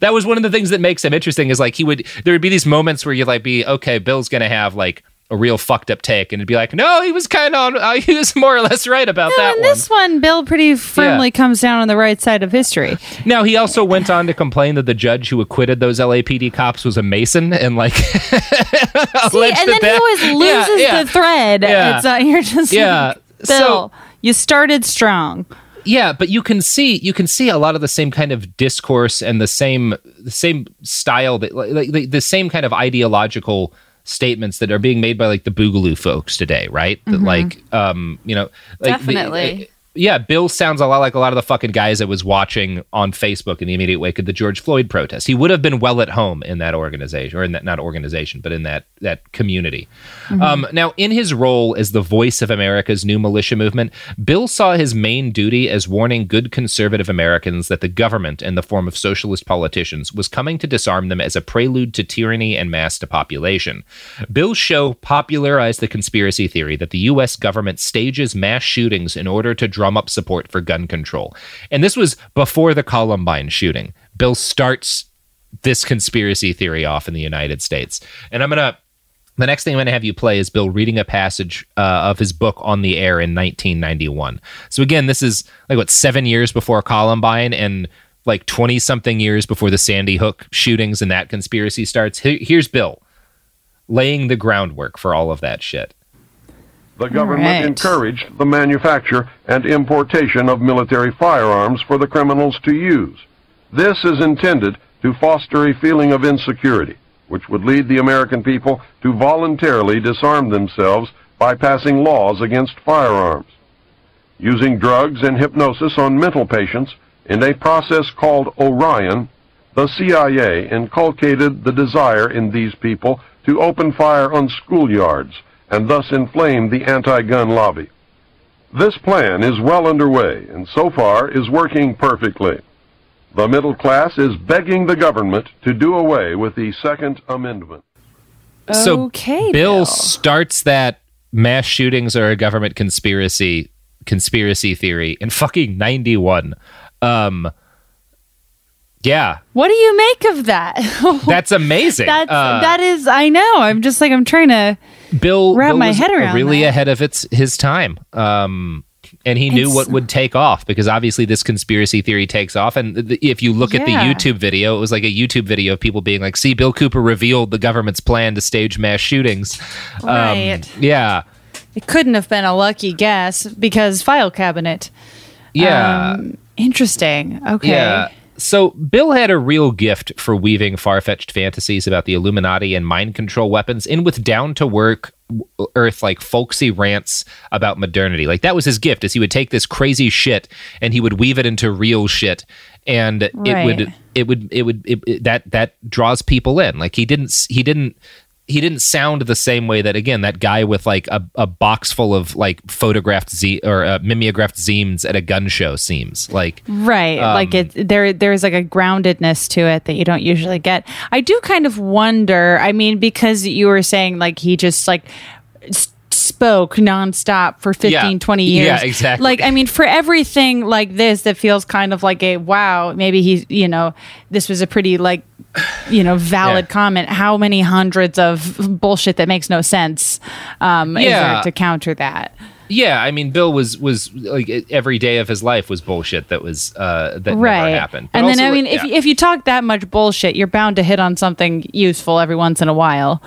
that was one of the things that makes him interesting is like he would there would be these moments where you'd like be okay bill's gonna have like a real fucked up take and it'd be like no he was kind of uh, he was more or less right about
No,
that
in
one
this one, Bill pretty firmly comes down on the right side of history.
now he also went on to complain that the judge who acquitted those lapd cops was a mason and like
See, and
that
then he always loses
yeah.
the thread.
Yeah.
It's, uh, you're just
Yeah.
like, Bill, you started strong.
Yeah, but you can see you can see a lot of the same kind of discourse and the same the same style that like, like the, the same kind of ideological statements that are being made by like the Boogaloo folks today, right? That
Mhm.
like um you know like the-
Definitely.
Yeah, Bill sounds a lot like a lot of the fucking guys I was watching on Facebook in the immediate wake of the George Floyd protest. He would have been well at home in that organization, or in that not organization, but in that that community.
Mhm.
Um, now, in his role as the voice of America's new militia movement, Bill saw his main duty as warning good conservative Americans that the government, in the form of socialist politicians, was coming to disarm them as a prelude to tyranny and mass depopulation. Bill's show popularized the conspiracy theory that the U.S. government stages mass shootings in order to drum up support for gun control. And this was before the Columbine shooting. Bill starts this conspiracy theory off in the United States. And I'm going to the next thing I'm going to have you play is Bill reading a passage uh, of his book on the air in 1991. So again, this is like what seven years before Columbine and like 20 something years before the Sandy Hook shootings and that conspiracy starts. Here's Bill laying the groundwork for all of that shit.
The government
right.
encouraged the manufacture and importation of military firearms for the criminals to use. This is intended to foster a feeling of insecurity, which would lead the American people to voluntarily disarm themselves by passing laws against firearms. Using drugs and hypnosis on mental patients in a process called Orion, the CIA inculcated the desire in these people to open fire on schoolyards and thus inflame the anti-gun lobby. This plan is well underway and so far is working perfectly. The middle class is begging the government to do away with the Second Amendment.
So
Okay,
Bill, starts that mass shootings are a government conspiracy conspiracy theory in fucking 91. Um yeah,
What do you make of that?
that's amazing.
That's
Uh,
that is. I know. I'm just like I'm trying to.
Bill
wrap
Bill
my
was
head around
really
that.
ahead of its his time. Um and he knew
It's-
what would take off because obviously this conspiracy theory takes off. And the, if you look at the YouTube video, it was like a YouTube video of people being like, "See, Bill Cooper revealed the government's plan to stage mass shootings." Um,
Right.
yeah.
It couldn't have been a lucky guess because file cabinet.
Yeah.
Um, interesting. Okay.
Yeah. So Bill had a real gift for weaving far-fetched fantasies about the Illuminati and mind control weapons in with down-to-work earth like folksy rants about modernity. Like that was his gift is he would take this crazy shit and he would weave it into real shit and it would it would it would it, it- that that draws people in. Like he didn't he didn't he didn't sound the same way that again that guy with like a, a box full of like photographed z or uh, mimeographed zines at a gun show seems like
Right.
Um,
like it there there's like a groundedness to it that you don't usually get. I do kind of wonder, I mean because you were saying like he just like s- spoke nonstop for 15
Yeah.
20 years.
Yeah, exactly.
Like I mean for everything like this that feels kind of like a wow, maybe he's, you know, this was a pretty like you know valid
Yeah.
comment. How many hundreds of bullshit that makes no sense um is
Yeah.
there to counter that?
Yeah, I mean, Bill was was like every day of his life was bullshit that was uh, that
right.
never happened. But
and then
also,
I mean,
like,
if
yeah.
if you talk that much bullshit, you're bound to hit on something useful every once in a while.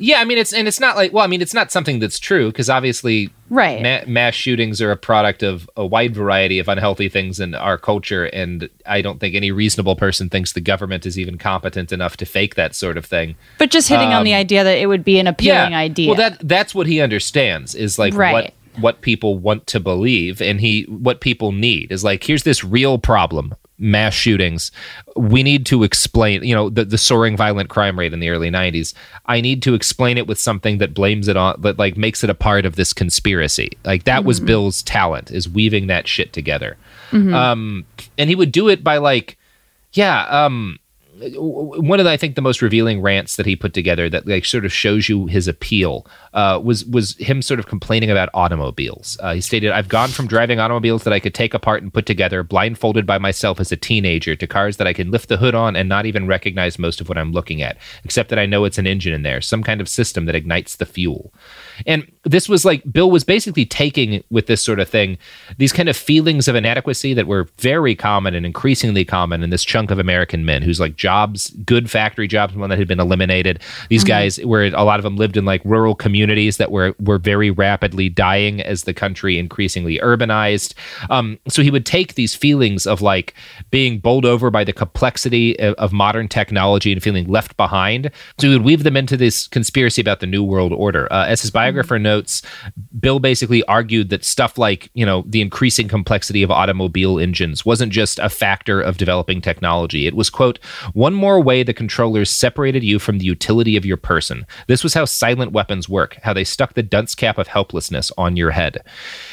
Yeah, I mean, it's and it's not like well, I mean, it's not something that's true because obviously,
Right.
ma- mass shootings are a product of a wide variety of unhealthy things in our culture, and I don't think any reasonable person thinks the government is even competent enough to fake that sort of thing.
But just hitting on the
Um,
idea that it would be an appealing idea.
Well, that that's what he understands is like
Right.
what what people want to believe and he what people need is like here's this real problem mass shootings we need to explain you know the, the soaring violent crime rate in the early 90s i need to explain it with something that blames it on that like makes it a part of this conspiracy like that was
Mhm.
bill's talent is weaving that shit together
Mhm.
um and he would do it by like yeah um one of the, I think the most revealing rants that he put together that like sort of shows you his appeal uh, was was him sort of complaining about automobiles. Uh, he stated, "I've gone from driving automobiles that I could take apart and put together, blindfolded by myself as a teenager, to cars that I can lift the hood on and not even recognize most of what I'm looking at, except that I know it's an engine in there, some kind of system that ignites the fuel." And this was like Bill was basically taking with this sort of thing these kind of feelings of inadequacy that were very common and increasingly common in this chunk of American men whose like jobs, good factory jobs, one that had been eliminated. These mm-hmm. guys where a lot of them lived in like rural communities that were were very rapidly dying as the country increasingly urbanized. Um, so he would take these feelings of like being bowled over by the complexity of, of modern technology and feeling left behind. So he would weave them into this conspiracy about the New World Order. Uh, as his biographer notes, Bill basically argued that stuff like you know the increasing complexity of automobile engines wasn't just a factor of developing technology. It was quote one more way the controllers separated you from the utility of your person. This was how silent weapons work, how they stuck the dunce cap of helplessness on your head.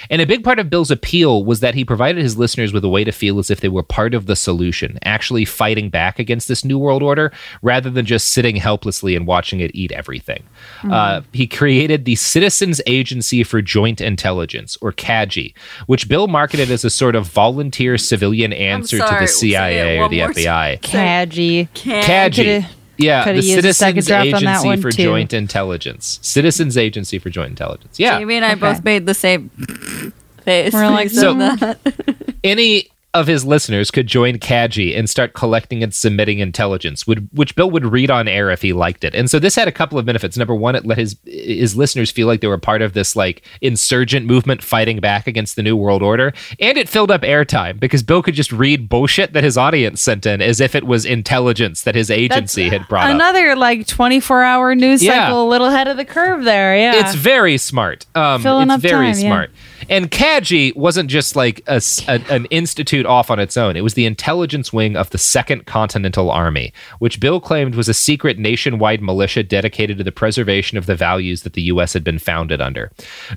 And a big part of Bill's appeal was that he provided his listeners with a way to feel as if they were part of the solution, actually fighting back against this new world order rather than just sitting helplessly and watching it eat everything. Mm-hmm. Uh, he created the Citizens Agency for Joint Intelligence, or CAJI, which Bill marketed as a sort of volunteer civilian answer to the CIA or the FBI.
CAJI.
CAJI. Yeah, the Citizens Agency for too. Joint Intelligence. Citizens Agency for Joint Intelligence. Yeah.
Jamie and I okay. both made the same face.
We're like,
so any of his listeners could join CAJI and start collecting and submitting intelligence, would, which Bill would read on air if he liked it. And so this had a couple of benefits. Number one, it let his his listeners feel like they were part of this like insurgent movement fighting back against the New World Order, and it filled up airtime because Bill could just read bullshit that his audience sent in as if it was intelligence that his agency
That's
had brought
another
up.
like twenty four hour news yeah. cycle, a little ahead of the curve there. Yeah,
it's very smart. Um, Filling it's very time, smart. Yeah. And CAJI wasn't just like a, a, an institute off on its own. It was the intelligence wing of the Second Continental Army, which Bill claimed was a secret nationwide militia dedicated to the preservation of the values that the U.S. had been founded under.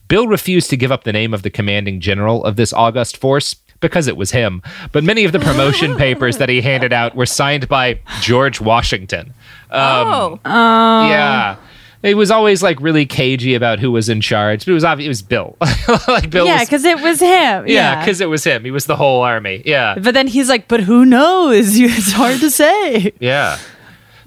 Bill refused to give up the name of the commanding general of this august force because it was him. But many of the promotion papers that he handed out were signed by George Washington.
Um, oh,
yeah it was always like really cagey about who was in charge, but it was obvious it was Bill. like Bill,
yeah, because it was him.
Yeah, because yeah, it was him. He was the whole army. Yeah,
but then he's like, but who knows? It's hard to say.
Yeah.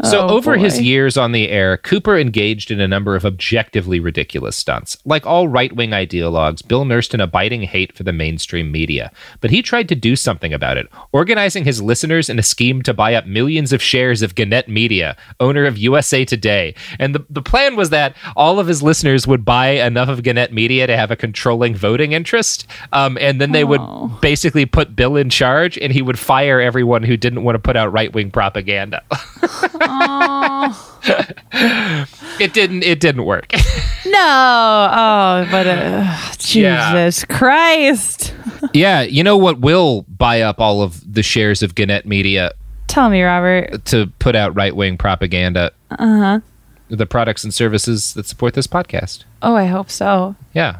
So, oh, over boy. his years on the air, Cooper engaged in a number of objectively ridiculous stunts. Like all right wing ideologues, Bill nursed an abiding hate for the mainstream media. But he tried to do something about it, organizing his listeners in a scheme to buy up millions of shares of Gannett Media, owner of USA Today. And the, the plan was that all of his listeners would buy enough of Gannett Media to have a controlling voting interest. Um, and then they oh. would basically put Bill in charge, and he would fire everyone who didn't want to put out right wing propaganda. it didn't. It didn't work.
no. Oh, but uh, Jesus yeah. Christ.
yeah, you know what will buy up all of the shares of Gannett Media?
Tell me, Robert.
To put out right wing propaganda.
Uh huh.
The products and services that support this podcast.
Oh, I hope so.
Yeah.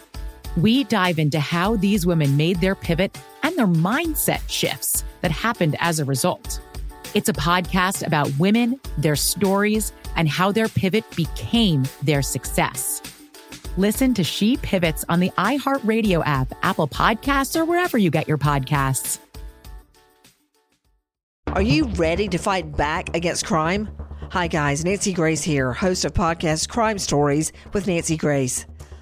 We dive into how these women made their pivot and their mindset shifts that happened as a result. It's a podcast about women, their stories, and how their pivot became their success. Listen to She Pivots on the iHeartRadio app, Apple Podcasts, or wherever you get your podcasts.
Are you ready to fight back against crime? Hi, guys. Nancy Grace here, host of podcast Crime Stories with Nancy Grace.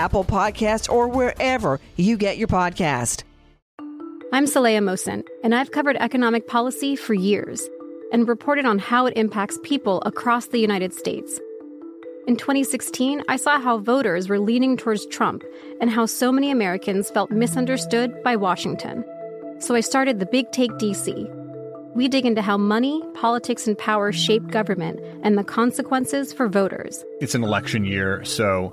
Apple Podcasts, or wherever you get your podcast.
I'm Saleha Mohsin, and I've covered economic policy for years and reported on how it impacts people across the United States. In 2016, I saw how voters were leaning towards Trump and how so many Americans felt misunderstood by Washington. So I started the Big Take DC we dig into how money, politics, and power shape government and the consequences for voters.
It's an election year, so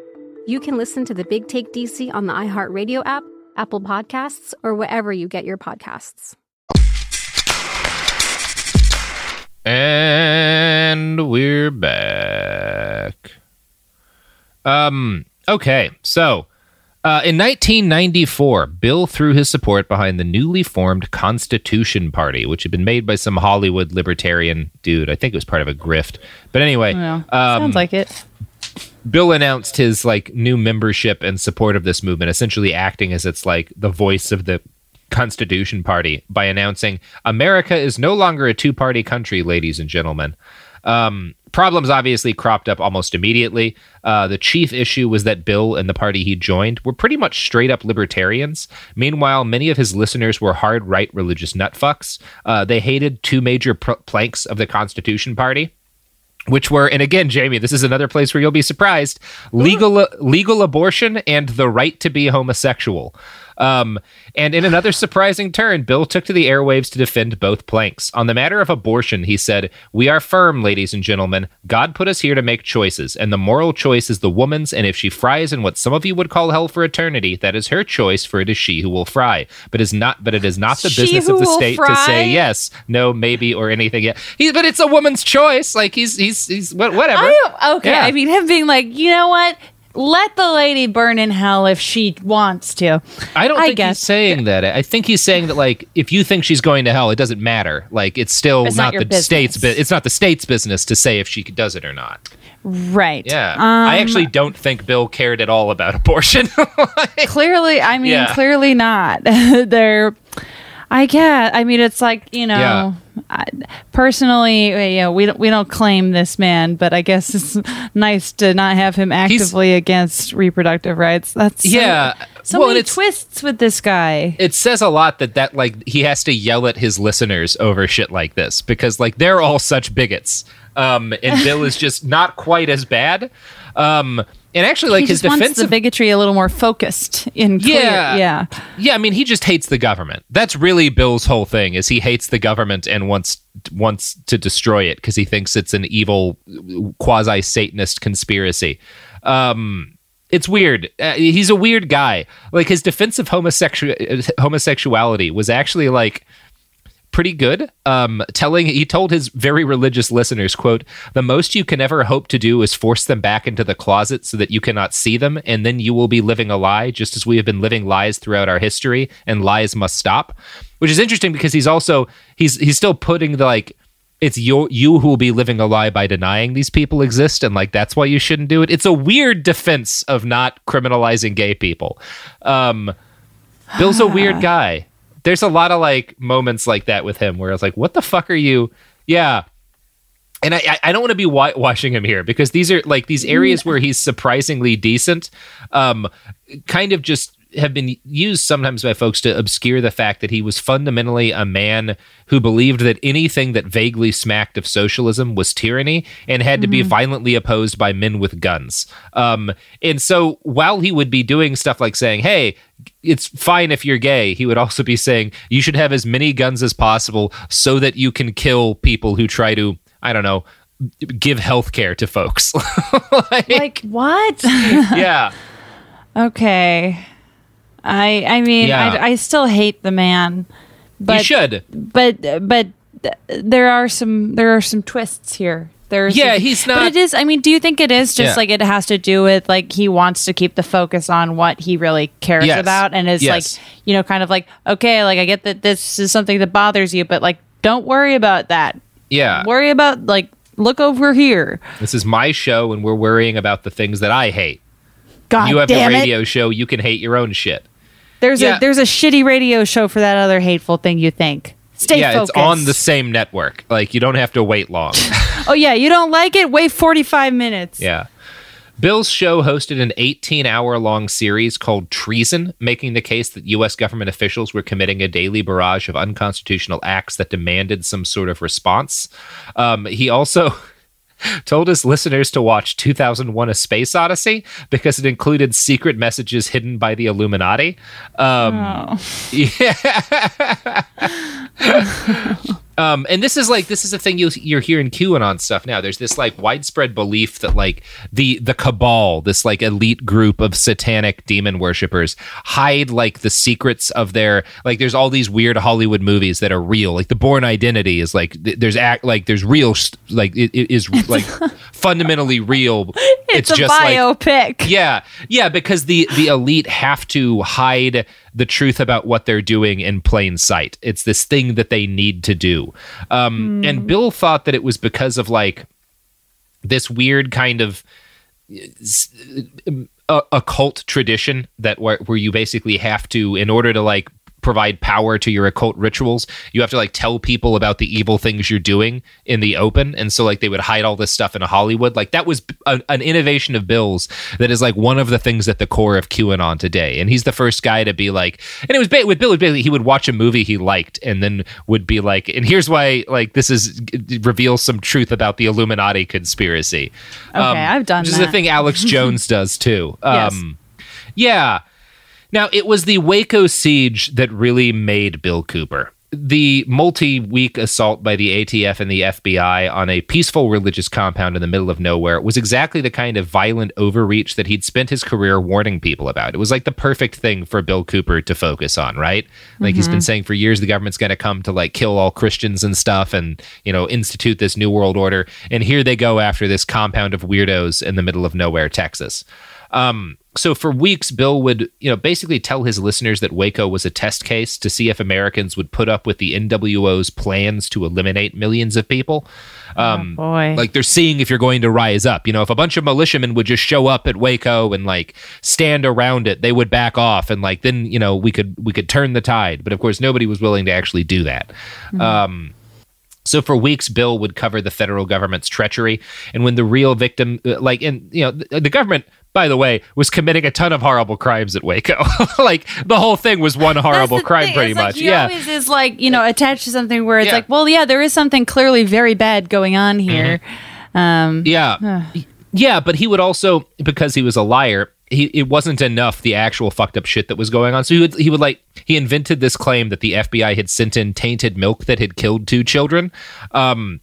you can listen to the Big Take DC on the iHeartRadio app, Apple Podcasts, or wherever you get your podcasts.
And we're back. Um, okay, so uh, in 1994, Bill threw his support behind the newly formed Constitution Party, which had been made by some Hollywood libertarian dude. I think it was part of a grift. But anyway,
um, sounds like it.
Bill announced his like new membership and support of this movement, essentially acting as its like the voice of the Constitution Party by announcing America is no longer a two-party country, ladies and gentlemen. Um, problems obviously cropped up almost immediately. Uh, the chief issue was that Bill and the party he joined were pretty much straight up libertarians. Meanwhile, many of his listeners were hard right religious nutfucks. Uh, they hated two major pr- planks of the Constitution Party. Which were, and again, Jamie, this is another place where you'll be surprised: legal legal abortion and the right to be homosexual. Um, and in another surprising turn, Bill took to the airwaves to defend both planks. On the matter of abortion, he said, We are firm, ladies and gentlemen. God put us here to make choices, and the moral choice is the woman's, and if she fries in what some of you would call hell for eternity, that is her choice, for it is she who will fry. But is not but it is not the
She
business of the state
fry?
to say yes, no, maybe, or anything yet. He, but it's a woman's choice. Like he's he's he's whatever.
I, okay,
Yeah.
I mean him being like, you know what? Let the lady burn in hell if she wants to.
I don't
I
think
guess.
he's saying that. I think he's saying that like if you think she's going to hell, it doesn't matter. Like it's still
It's not
not, the state's
business.
bu- it's not the state's business to say if she does it or not.
Right.
Yeah.
Um,
I actually don't think Bill cared at all about abortion.
clearly, I mean,
Yeah.
clearly not. They're. I get. I mean, it's like you know.
Yeah.
I, personally, you know, we don't we don't claim this man, but I guess it's nice to not have him actively against reproductive rights. That's so,
Yeah.
So
Well, and
many twists with this guy.
it says a lot that that like he has to yell at his listeners over shit like this because like they're all such bigots. Um and Bill is just not quite as bad. Um and actually like
he
his
just wants
defensive
the bigotry a little more focused in clear.
Yeah.
yeah.
Yeah, I mean, he just hates the government. That's really Bill's whole thing is he hates the government and wants wants to destroy it because he thinks it's an evil quasi Satanist conspiracy. Um, it's weird. Uh, he's a weird guy. Like his defense of homosexu- homosexuality was actually like pretty good. Um, telling he told his very religious listeners, "quote The most you can ever hope to do is force them back into the closet so that you cannot see them, and then you will be living a lie, just as we have been living lies throughout our history, and lies must stop." Which is interesting because he's also he's he's still putting the like. It's you you who will be living a lie by denying these people exist, and like that's why you shouldn't do it. It's a weird defense of not criminalizing gay people. Um, Bill's a weird guy. There's a lot of like moments like that with him where I was like, what the fuck are you Yeah. And I, I don't want to be whitewashing him here because these are like these areas where he's surprisingly decent, um, kind of just have been used sometimes by folks to obscure the fact that he was fundamentally a man who believed that anything that vaguely smacked of socialism was tyranny and had to be
Mhm.
violently opposed by men with guns. Um, and so while he would be doing stuff like saying, hey, it's fine if you're gay, he would also be saying, you should have as many guns as possible so that you can kill people who try to, I don't know, give health care to folks.
like what?
yeah.
Okay. I I mean
Yeah.
I, I still hate the man. But
should.
But but there are some there are some twists here. There's
Yeah, he's not.
But it is. I mean, do you think it is just
Yeah.
like it has to do with like he wants to keep the focus on what he really cares
Yes.
about, and is
Yes.
like you know kind of like okay, like I get that this is something that bothers you, but like don't worry about that.
Yeah.
Worry about like look over here.
This is my show, and we're worrying about the things that I hate.
God
you have
damn
the
it.
radio show. You can hate your own shit.
There's
Yeah.
a there's a shitty radio show for that other hateful thing you think. Stay focused.
yeah,
focused.
it's on the same network. Like you don't have to wait long.
Oh yeah, you don't like it? Wait 45 minutes.
yeah. Bill's show hosted an 18 hour long series called Treason, making the case that U.S. government officials were committing a daily barrage of unconstitutional acts that demanded some sort of response. Um, he also told his listeners to watch 2001 A Space Odyssey because it included secret messages hidden by the Illuminati. Um, Yeah. um, and this is like this is a thing you, you're hearing QAnon stuff now. There's this like widespread belief that like the the cabal, this like elite group of satanic demon worshippers, hide like the secrets of their like. There's all these weird Hollywood movies that are real. Like the Bourne Identity is like th- there's act like there's real like it, it is like fundamentally real.
It's, a
like
biopic.
yeah, yeah, because the the elite have to hide the truth about what they're doing in plain sight. It's this thing that they need to do. Um, And Bill thought that it was because of like this weird kind of uh, occult tradition that where, where you basically have to, in order to like provide power to your occult rituals, you have to like tell people about the evil things you're doing in the open. And so like they would hide all this stuff in Hollywood. Like that was a, an innovation of Bill's that is like one of the things at the core of QAnon today. And he's the first guy to be like, and it was ba- with Bill, basically he would watch a movie he liked and then would be like, and here's why like this is reveals some truth about the Illuminati conspiracy.
Okay, I've done
Which is the thing Alex Jones does too.
Yes.
Um, yeah. Now, it was the Waco siege that really made Bill Cooper. The multi week assault by the ATF and the FBI on a peaceful religious compound in the middle of nowhere was exactly the kind of violent overreach that he'd spent his career warning people about. It was like the perfect thing for Bill Cooper to focus on, right? Like he's been
Mhm.
saying for years the government's going to come to like kill all Christians and stuff and, you know, institute this new world order. And here they go after this compound of weirdos in the middle of nowhere, Texas. Um, so for weeks, Bill would, you know, basically tell his listeners that Waco was a test case to see if Americans would put up with the NWO's plans to eliminate millions of people. Um,
boy.
Like they're seeing if you're going to rise up. You know, if a bunch of militiamen would just show up at Waco and like stand around it, they would back off, and like then you know we could we could turn the tide. But of course, nobody was willing to actually do that.
Mhm.
Um, so for weeks, Bill would cover the federal government's treachery, and when the real victim, uh, like, and you know, the, the government, by the way, was committing a ton of horrible crimes at Waco. like the whole thing was one horrible crime,
thing,
pretty
it's
much.
he
yeah,
always is like you know attached to something where it's
Yeah.
like, well, yeah, there is something clearly very bad going on here. Um,
yeah, yeah. But he would also, because he was a liar, he it wasn't enough the actual fucked up shit that was going on. So he would he would like he invented this claim that the FBI had sent in tainted milk that had killed two children. Um,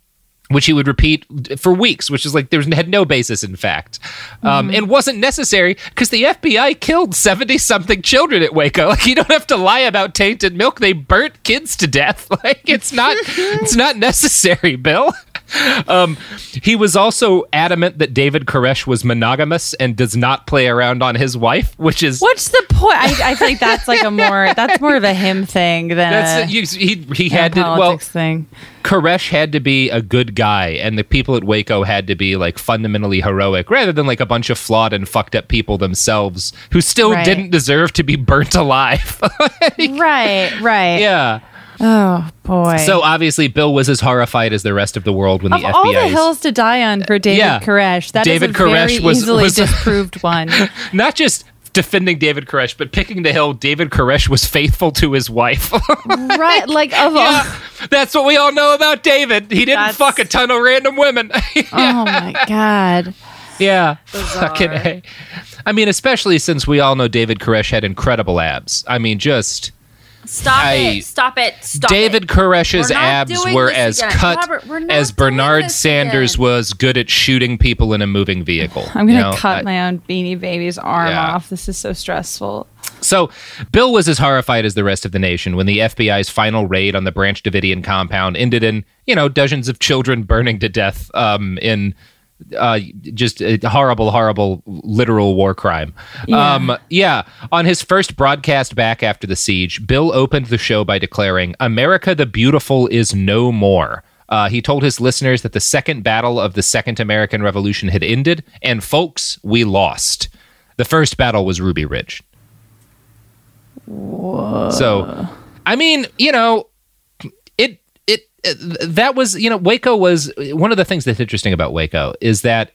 which he would repeat for weeks, which is like there had no basis in fact, um, and wasn't necessary because the FBI killed seventy something children at Waco. Like you don't have to lie about tainted milk; they burnt kids to death. Like it's not it's not necessary, Bill. Um, he was also adamant that David Koresh was monogamous and does not play around on his wife, which is
What's the point? I, I think that's like a more that's more of a him thing than
that's
a,
you, he he had to well
politics thing.
Koresh had to be a good guy, and the people at Waco had to be like fundamentally heroic, rather than like a bunch of flawed and fucked up people themselves who still
Right.
didn't deserve to be burnt alive.
right, right.
yeah.
Oh boy.
So obviously, Bill was as horrified as the rest of the world when
of
the
all the hills to die on for David
Yeah.
Koresh, that is
David
a
Koresh
very
was-
easily
was-
disproved one.
not just defending David Koresh, but picking the hill. David Koresh was faithful to his wife.
right, like of all.
That's what we all know about David. He didn't fuck a ton of random women.
Oh my god.
Yeah. Fucking A. I mean, especially since we all know David Koresh had incredible abs. I mean, just
Stop
I-
it. Stop it. Stop
David
it.
Koresh's abs were as
again.
cut
Robert, we're
as Bernard Sanders
again.
was good at shooting people in a moving vehicle.
I'm gonna
you know?
cut
I-
my own beanie baby's arm
Yeah.
off. This is so stressful.
So, Bill was as horrified as the rest of the nation when the FBI's final raid on the Branch Davidian compound ended in, you know, dozens of children burning to death um, in uh, just a horrible, horrible, literal war crime.
Yeah.
Um, yeah. On his first broadcast back after the siege, Bill opened the show by declaring, America the Beautiful is no more. Uh, he told his listeners that the second battle of the Second American Revolution had ended, and folks, we lost. The first battle was Ruby Ridge. So, I mean, you know, that was you know Waco was one of the things that's interesting about Waco is that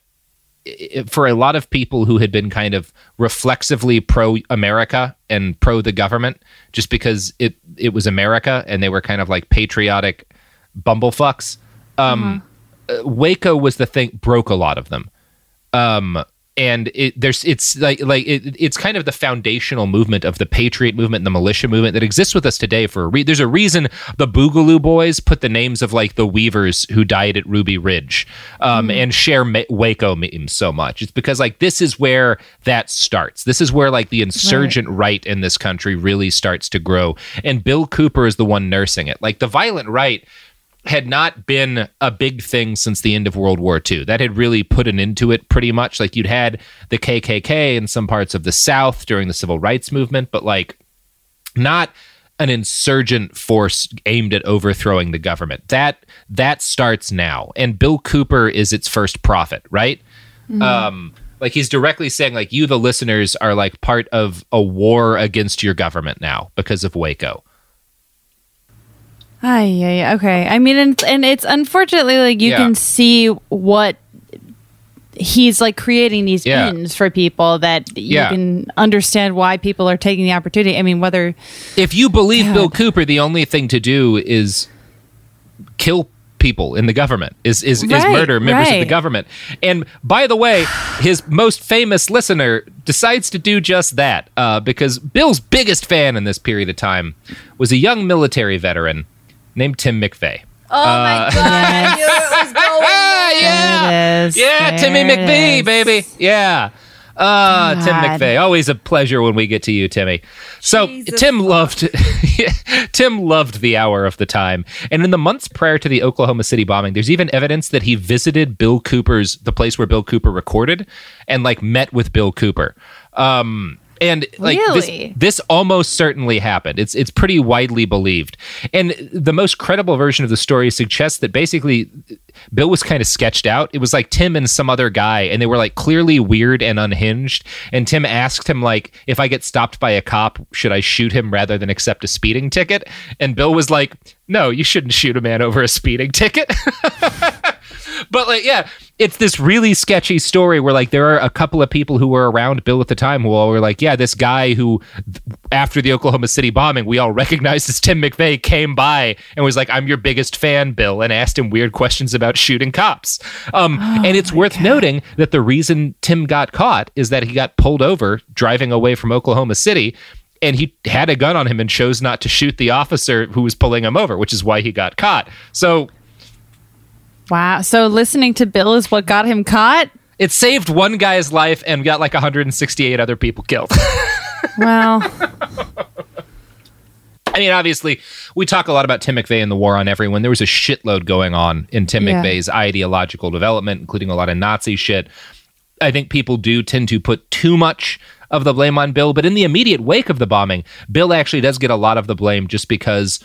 i- for a lot of people who had been kind of reflexively pro America and pro the government just because it it was America and they were kind of like patriotic bumblefucks. Um, uh, Waco was the thing broke a lot of them. Um, and it there's it's like like it, it's kind of the foundational movement of the patriot movement and the militia movement that exists with us today for a re- there's a reason the Boogaloo Boys put the names of like the Weavers who died at Ruby Ridge um, and share Ma- Waco memes so much. It's because like this is where that starts. This is where like the insurgent right in this country really starts to grow, and Bill Cooper is the one nursing it. Like the violent right had not been a big thing since the end of World War II. That had really put an end to it pretty much. Like you'd had the KKK in some parts of the South during the civil rights movement, but like not an insurgent force aimed at overthrowing the government. That that starts now. And Bill Cooper is its first prophet, right?
Mhm.
Um like he's directly saying like you the listeners are like part of a war against your government now because of Waco.
Ah, yeah, yeah. Okay. I mean, and, and it's unfortunately like you
Yeah.
can see what he's like creating these
Yeah.
ins for people that you
Yeah.
can understand why people are taking the opportunity. I mean, whether
If you believe Bill Cooper, the only thing to do is kill people in the government is is, is murder members of the government. And by the way, his most famous listener decides to do just that uh, because Bill's biggest fan in this period of time was a young military veteran named Tim McVeigh.
Oh my
Uh,
god! I knew it was going.
yeah, yeah, Timmy McVeigh, baby, yeah. Uh, Tim McVeigh, always a pleasure when we get to you, Timmy. So Tim loved Tim loved the hour of the time, and in the months prior to the Oklahoma City bombing, there's even evidence that he visited Bill Cooper's the place where Bill Cooper recorded, and like met with Bill Cooper. Um, and like
Really?
this, this almost certainly happened. It's it's pretty widely believed, and the most credible version of the story suggests that basically Bill was kind of sketched out. It was like Tim and some other guy, and they were like clearly weird and unhinged. And Tim asked him like, "If I get stopped by a cop, should I shoot him rather than accept a speeding ticket?" And Bill was like, "No, you shouldn't shoot a man over a speeding ticket." but like yeah it's this really sketchy story where like there are a couple of people who were around bill at the time who all were like yeah this guy who after the oklahoma city bombing we all recognized as tim mcveigh came by and was like i'm your biggest fan bill and asked him weird questions about shooting cops. Um, and it's worth noting that the reason tim got caught is that he got pulled over driving away from oklahoma city and he had a gun on him and chose not to shoot the officer who was pulling him over which is why he got caught. So
wow. So listening to Bill is what got him caught.
It saved one guy's life and got like 168 other people killed.
Well,
I mean, obviously, we talk a lot about Tim McVeigh and the war on everyone. There was a shitload going on in Tim
Yeah.
McVeigh's ideological development, including a lot of Nazi shit. I think people do tend to put too much of the blame on Bill, but in the immediate wake of the bombing, Bill actually does get a lot of the blame just because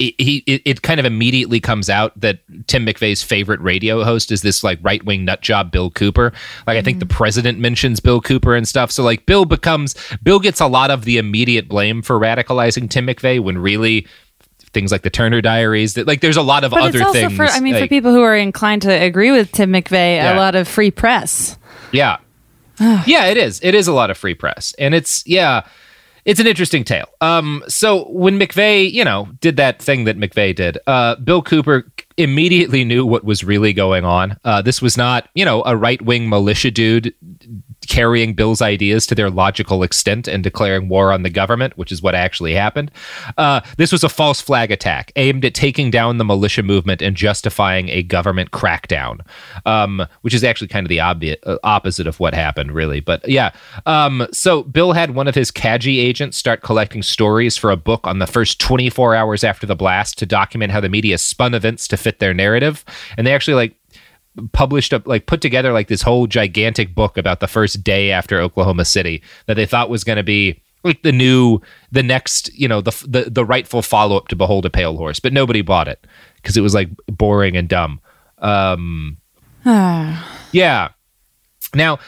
it, he it, it kind of immediately comes out that Tim McVeigh's favorite radio host is this like right wing nut job Bill Cooper. Like I think the mm. president mentions Bill Cooper and stuff. So like Bill becomes Bill gets a lot of the immediate blame for radicalizing Tim McVeigh when really things like the Turner Diaries. That like there's a lot of
But
other
it's also
things.
for I mean for people who are inclined to agree with Tim McVeigh,
Yeah.
a lot of free press.
Yeah. yeah, it is. It is a lot of free press. And it's yeah, it's an interesting tale. Um so when McVeigh, you know, did that thing that McVeigh did, uh Bill Cooper immediately knew what was really going on. Uh this was not, you know, a right-wing militia dude carrying Bill's ideas to their logical extent and declaring war on the government, which is what actually happened. Uh, this was a false flag attack aimed at taking down the militia movement and justifying a government crackdown, um, which is actually kind of the obvi- uh, opposite of what happened, really. But yeah, um, so Bill had one of his CAJI agents start collecting stories for a book on the first 24 hours after the blast to document how the media spun events to fit their narrative, and they actually like published up like put together like this whole gigantic book about the first day after Oklahoma City that they thought was going to be like the new the next you know the the, the rightful follow up to Behold a Pale Horse but nobody bought it because it was like boring and dumb. Um yeah now,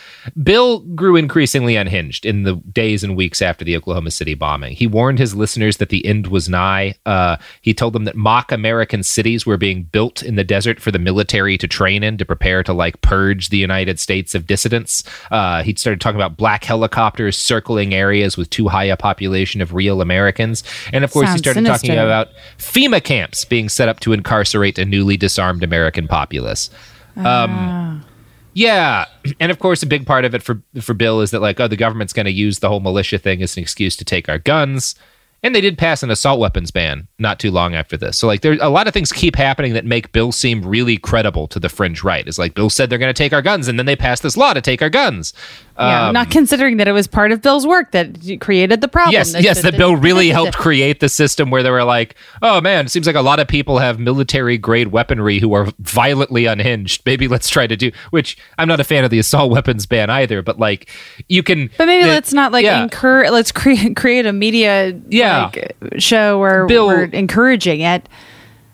Bill grew increasingly unhinged in the days and weeks after the Oklahoma City bombing. He warned his listeners that the end was nigh. Uh, he told them that mock American cities were being built in the desert for the military to train in to prepare to like purge the United States of dissidents. Uh, he started talking about black helicopters circling areas with too high a population of real Americans. And of course,
Sounds
he started talking about FEMA camps being set up to incarcerate a newly disarmed American populace. Um, yeah, and of course, a big part of it for for Bill is that like, oh, the government's going to use the whole militia thing as an excuse to take our guns, and they did pass an assault weapons ban not too long after this. So like, there's a lot of things keep happening that make Bill seem really credible to the fringe right. It's like Bill said they're going to take our guns, and then they passed this law to take our guns.
Yeah,
Um,
not considering that it was part of Bill's work that created the problem.
Yes, yes, that Bill really helped create the system where they were like, oh man, it seems like a lot of people have military grade weaponry who are violently unhinged. Maybe let's try to do, which I'm not a fan of the assault weapons ban either, but like you can.
But maybe let's not like
yeah.
incur. Let's create create a media
Yeah.
like, show where
Bill-
we're encouraging it.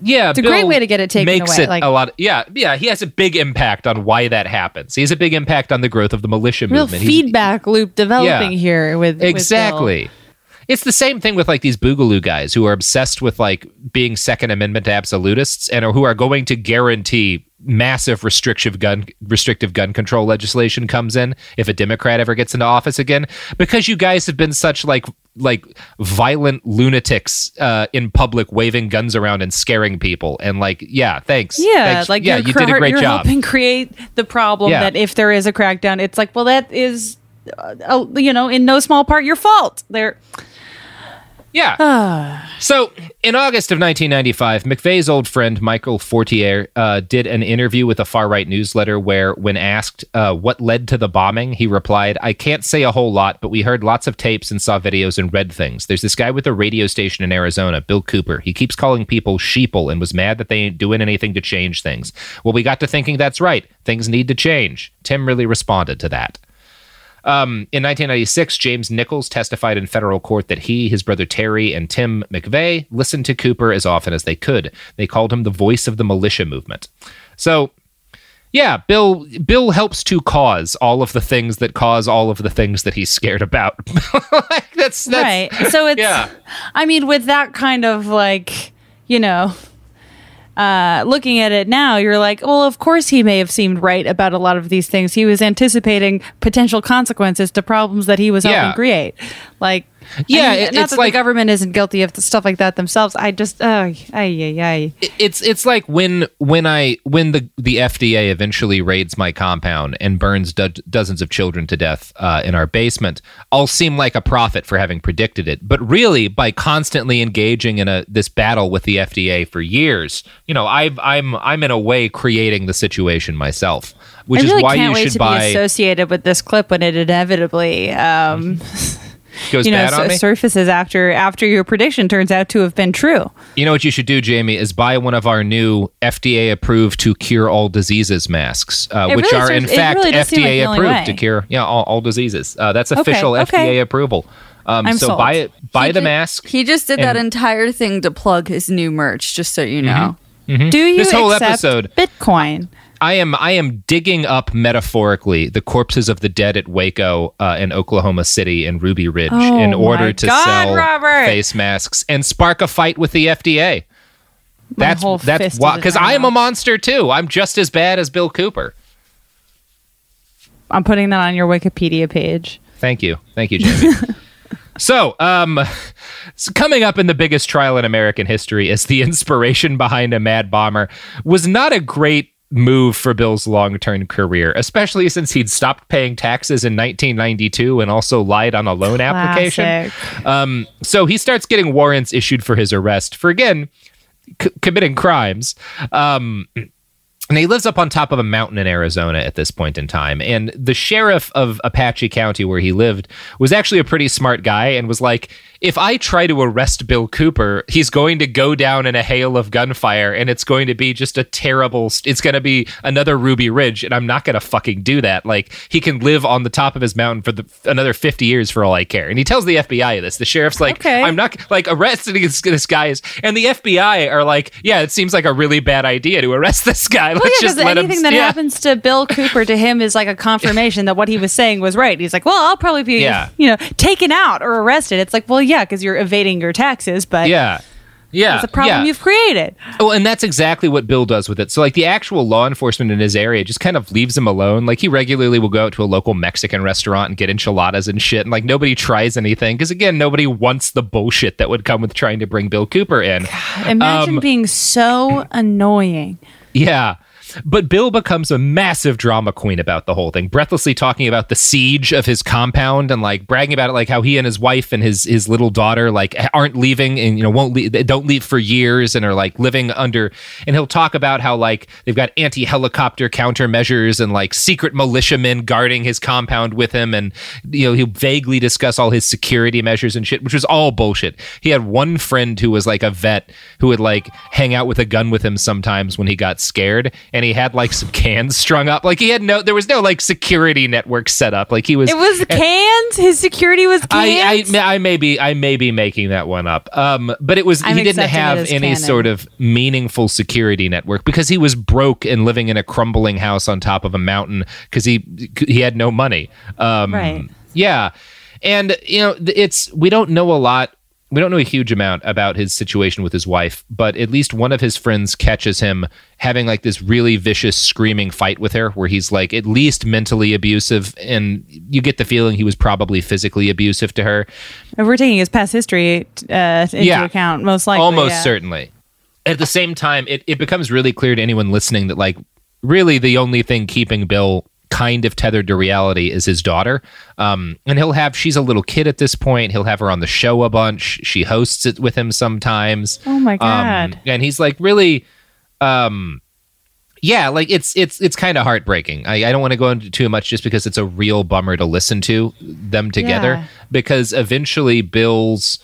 Yeah,
It's a great way to get it taken
makes
away,
It
like-
a lot. Yeah, yeah, he has a big impact on why that happens. He has a big impact on the growth of the militia
Real
movement. He's-
feedback loop developing
Yeah.
here with with Bill.
exactly. It's the same thing with like these boogaloo guys who are obsessed with like being Second Amendment absolutists and who are going to guarantee massive restrictive gun restrictive gun control legislation comes in if a Democrat ever gets into office again because you guys have been such like like violent lunatics uh, in public waving guns around and scaring people and like yeah thanks
Yeah,
Thanks.
like
yeah
you're
did a great
you're
job
helping create the problem
Yeah.
that if there is a crackdown, it's like, well, that is, uh, you know, in no small part your fault. There.
Yeah. so in August of 1995, McVeigh's old friend Michael Fortier uh, did an interview with a far right newsletter where, when asked uh, what led to the bombing, he replied, I can't say a whole lot, but we heard lots of tapes and saw videos and read things. There's this guy with a radio station in Arizona, Bill Cooper. He keeps calling people sheeple and was mad that they ain't doing anything to change things. Well, we got to thinking that's right. Things need to change. Tim really responded to that. Um, in 1996, James Nichols testified in federal court that he, his brother Terry, and Tim McVeigh listened to Cooper as often as they could. They called him the voice of the militia movement. So, yeah, Bill Bill helps to cause all of the things that cause all of the things that he's scared about. Like, that's, that's
right. So it's,
yeah.
I mean, with that kind of like, you know, uh, looking at it now, you're like, well, of course he may have seemed right about a lot of these things. He was anticipating potential consequences to problems that he was helping
Yeah.
create. Like,
Yeah,
I mean,
it-
not
it's
that
like-
the government isn't guilty of the stuff like that themselves. I just, uh, ay, ay, ay.
it's it's like when when I when the the FDA eventually raids my compound and burns do- dozens of children to death uh, in our basement, I'll seem like a prophet for having predicted it. But really, by constantly engaging in a this battle with the FDA for years, you know, I've, I'm I'm in a way creating the situation myself, which
I really
is why
can't
you
wait
should
to
buy.
be associated with this clip when it inevitably um,
Goes
you know
bad on me?
surfaces after after your prediction turns out to have been true.
You know what you should do, Jamie, is buy one of our new FDA approved to cure all diseases masks, uh, which
really
are in fact
really does seem like
FDA approved to cure yeah all, all diseases. Uh, that's official
okay.
FDA approval. Um,
I'm
so
sold.
buy it, buy
He
the
ju-
mask.
He just did that entire thing to plug his new merch, just so you know.
Mhm.
Do you
This whole
accept
episode-
Bitcoin?
I am I am digging up metaphorically the corpses of the dead at Waco uh, in Oklahoma City and Ruby Ridge
Oh
in order to
God,
sell
Robert.
face masks and spark a fight with the FDA.
My
That's that's why because I am a monster too. I'm just as bad as Bill Cooper.
I'm putting that on your Wikipedia page.
Thank you. Thank you, Jamie. so, um, so coming up in the biggest trial in American history as the inspiration behind a mad bomber was not a great move for Bill's long-term career, especially since he'd stopped paying taxes in 1992 and also lied on a loan application. Um, so he starts getting warrants issued for his arrest for again c- committing crimes. Um, and he lives up on top of a mountain in Arizona at this point in time. And the sheriff of Apache County, where he lived, was actually a pretty smart guy and was like, if I try to arrest Bill Cooper, he's going to go down in a hail of gunfire and it's going to be just a terrible, it's going to be another Ruby Ridge. And I'm not going to fucking do that. Like, he can live on the top of his mountain for the, another 50 years for all I care. And he tells the FBI this. The sheriff's like, okay. I'm not like arresting this, this guy. Is, and the FBI are like, yeah, it seems like a really bad idea to arrest this guy.
Well, yeah,
just
because
let him.
anything that
yeah.
happens to Bill Cooper to him is like a confirmation that what he was saying was right. He's like, well, I'll probably be,
Yeah.
you know, taken out or arrested. It's like, well, yeah, because you're evading your taxes, but
Yeah. Yeah.
it's a problem
yeah.
you've created.
Oh, and that's exactly what Bill does with it. So, like, the actual law enforcement in his area just kind of leaves him alone. Like, he regularly will go out to a local Mexican restaurant and get enchiladas and shit. And, like, nobody tries anything because, again, nobody wants the bullshit that would come with trying to bring Bill Cooper in.
Imagine
Um,
being so annoying.
Yeah. But Bill becomes a massive drama queen about the whole thing, breathlessly talking about the siege of his compound and like bragging about it, like how he and his wife and his his little daughter like aren't leaving and you know won't leave, don't leave for years and are like living under. And he'll talk about how like they've got anti helicopter countermeasures and like secret militiamen guarding his compound with him, and you know he'll vaguely discuss all his security measures and shit, which was all bullshit. He had one friend who was like a vet who would like hang out with a gun with him sometimes when he got scared, and he had like some cans strung up. Like he had no, there was no like security network set up. Like he was.
It was cans. His security was cans.
I, I I may be I may be making that one up. Um, but it was
I'm
he didn't have any
canon.
sort of meaningful security network because he was broke and living in a crumbling house on top of a mountain because he he had no money. Um,
Right.
Yeah, and you know it's we don't know a lot. We don't know a huge amount about his situation with his wife, but at least one of his friends catches him having like this really vicious screaming fight with her where he's like at least mentally abusive and you get the feeling he was probably physically abusive to her.
If we're taking his past history uh, into
Yeah.
account, most likely.
Almost
yeah.
certainly. At the same time, it, it becomes really clear to anyone listening that, like, really the only thing keeping Bill kind of tethered to reality is his daughter. Um, and he'll have, she's a little kid at this point. He'll have her on the show a bunch. She hosts it with him sometimes.
Oh my
Um,
God.
and he's like, really, um, yeah, like it's it's it's kind of heartbreaking. I, I don't want to go into too much just because it's a real bummer to listen to them together
Yeah.
because eventually Bill's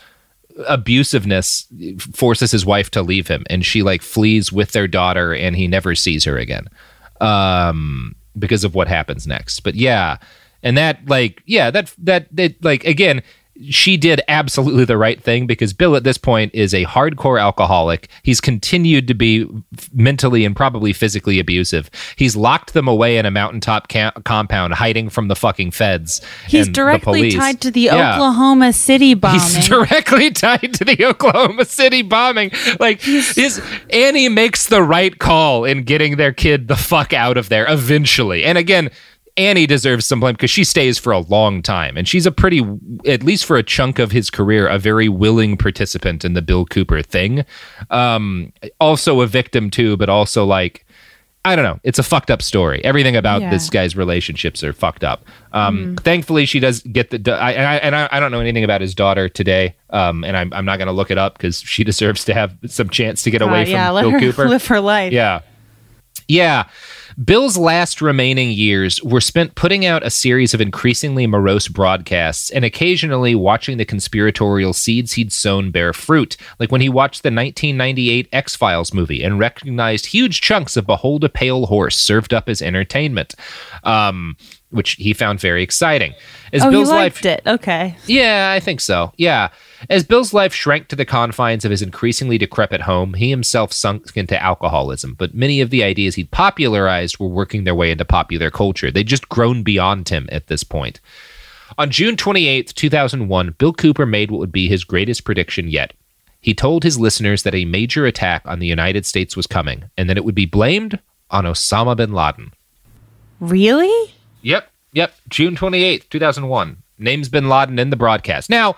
abusiveness forces his wife to leave him and she like flees with their daughter and he never sees her again um because of what happens next. But yeah and that like yeah that that that like again she did absolutely the right thing because Bill at this point is a hardcore alcoholic. He's continued to be mentally and probably physically abusive. He's locked them away in a mountaintop ca- compound, hiding from the fucking feds.
He's
and
directly tied to the
Yeah.
Oklahoma City bombing.
He's directly tied to the Oklahoma City bombing. Like his Annie makes the right call in getting their kid the fuck out of there eventually. And again, Annie deserves some blame because she stays for a long time, and she's a pretty, at least for a chunk of his career, a very willing participant in the Bill Cooper thing. Um, also a victim too, but also like. I don't know. It's a fucked up story. Everything about
Yeah.
this guy's relationships are fucked up. Um,
Mm.
Thankfully, she does get the. I, and I, and I, I don't know anything about his daughter today, um, and I'm, I'm not going to look it up because she deserves to have some chance to get away
Uh,
from
yeah, let
Bill
her
Cooper.
live her life.
Yeah. Yeah. Bill's last remaining years were spent putting out a series of increasingly morose broadcasts and occasionally watching the conspiratorial seeds he'd sown bear fruit, like when he watched the 1998 X Files movie and recognized huge chunks of Behold a Pale Horse served up as entertainment. Um, which he found very exciting. As
oh,
Bill's
you
life
it. Okay.
yeah, I think so. Yeah. As Bill's life shrank to the confines of his increasingly decrepit home, he himself sunk into alcoholism, but many of the ideas he'd popularized were working their way into popular culture. They'd just grown beyond him at this point. On June 28th, 2001, Bill Cooper made what would be his greatest prediction yet. He told his listeners that a major attack on the United States was coming, and that it would be blamed on Osama bin Laden.
Really?
Yep, yep. June 28th, 2001. Names bin Laden in the broadcast. Now,